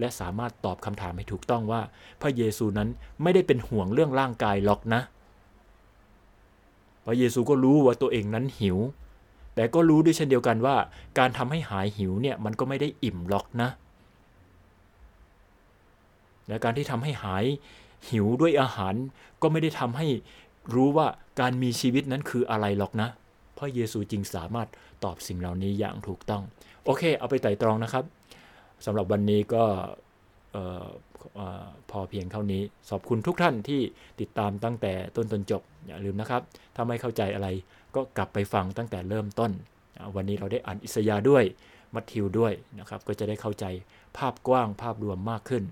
และสามารถตอบคำถามให้ถูกต้องว่า พระเยซูนั้นไม่ได้เป็นห่วงเรื่องร่างกายหรอกนะ พระเยซูก็รู้ว่าตัวเองนั้นหิว แต่ก็รู้ด้วยเช่นเดียวกันว่า การทำให้หายหิวเนี่ยมันก็ไม่ได้อิ่มหรอกนะ และการที่ทำให้หายหิวด้วยอาหารก็ไม่ได้ทำให้รู้ว่าการมีชีวิตนั้นคืออะไรหรอกนะ เพราะเยซูจริงสามารถตอบสิ่งเหล่านี้อย่างถูกต้อง โอเค เอาไปไต่ตรองนะครับ สำหรับวันนี้ก็พอเพียงเท่านี้ขอบคุณทุกท่านที่ติดตามตั้งแต่ต้นจนจบ อย่าลืมนะครับ ถ้าไม่เข้าใจอะไรก็กลับไปฟังตั้งแต่เริ่มต้น วันนี้เราได้อ่านอิสยาด้วย มัทธิวด้วยนะครับ ก็จะได้เข้าใจภาพกว้างภาพรวมมากขึ้น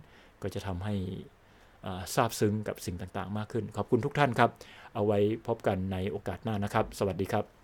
ก็จะทำให้ทราบซึ้งกับสิ่งต่างๆ มากขึ้น ขอบคุณทุกท่านครับ เอาไว้พบกันในโอกาสหน้านะครับ สวัสดีครับ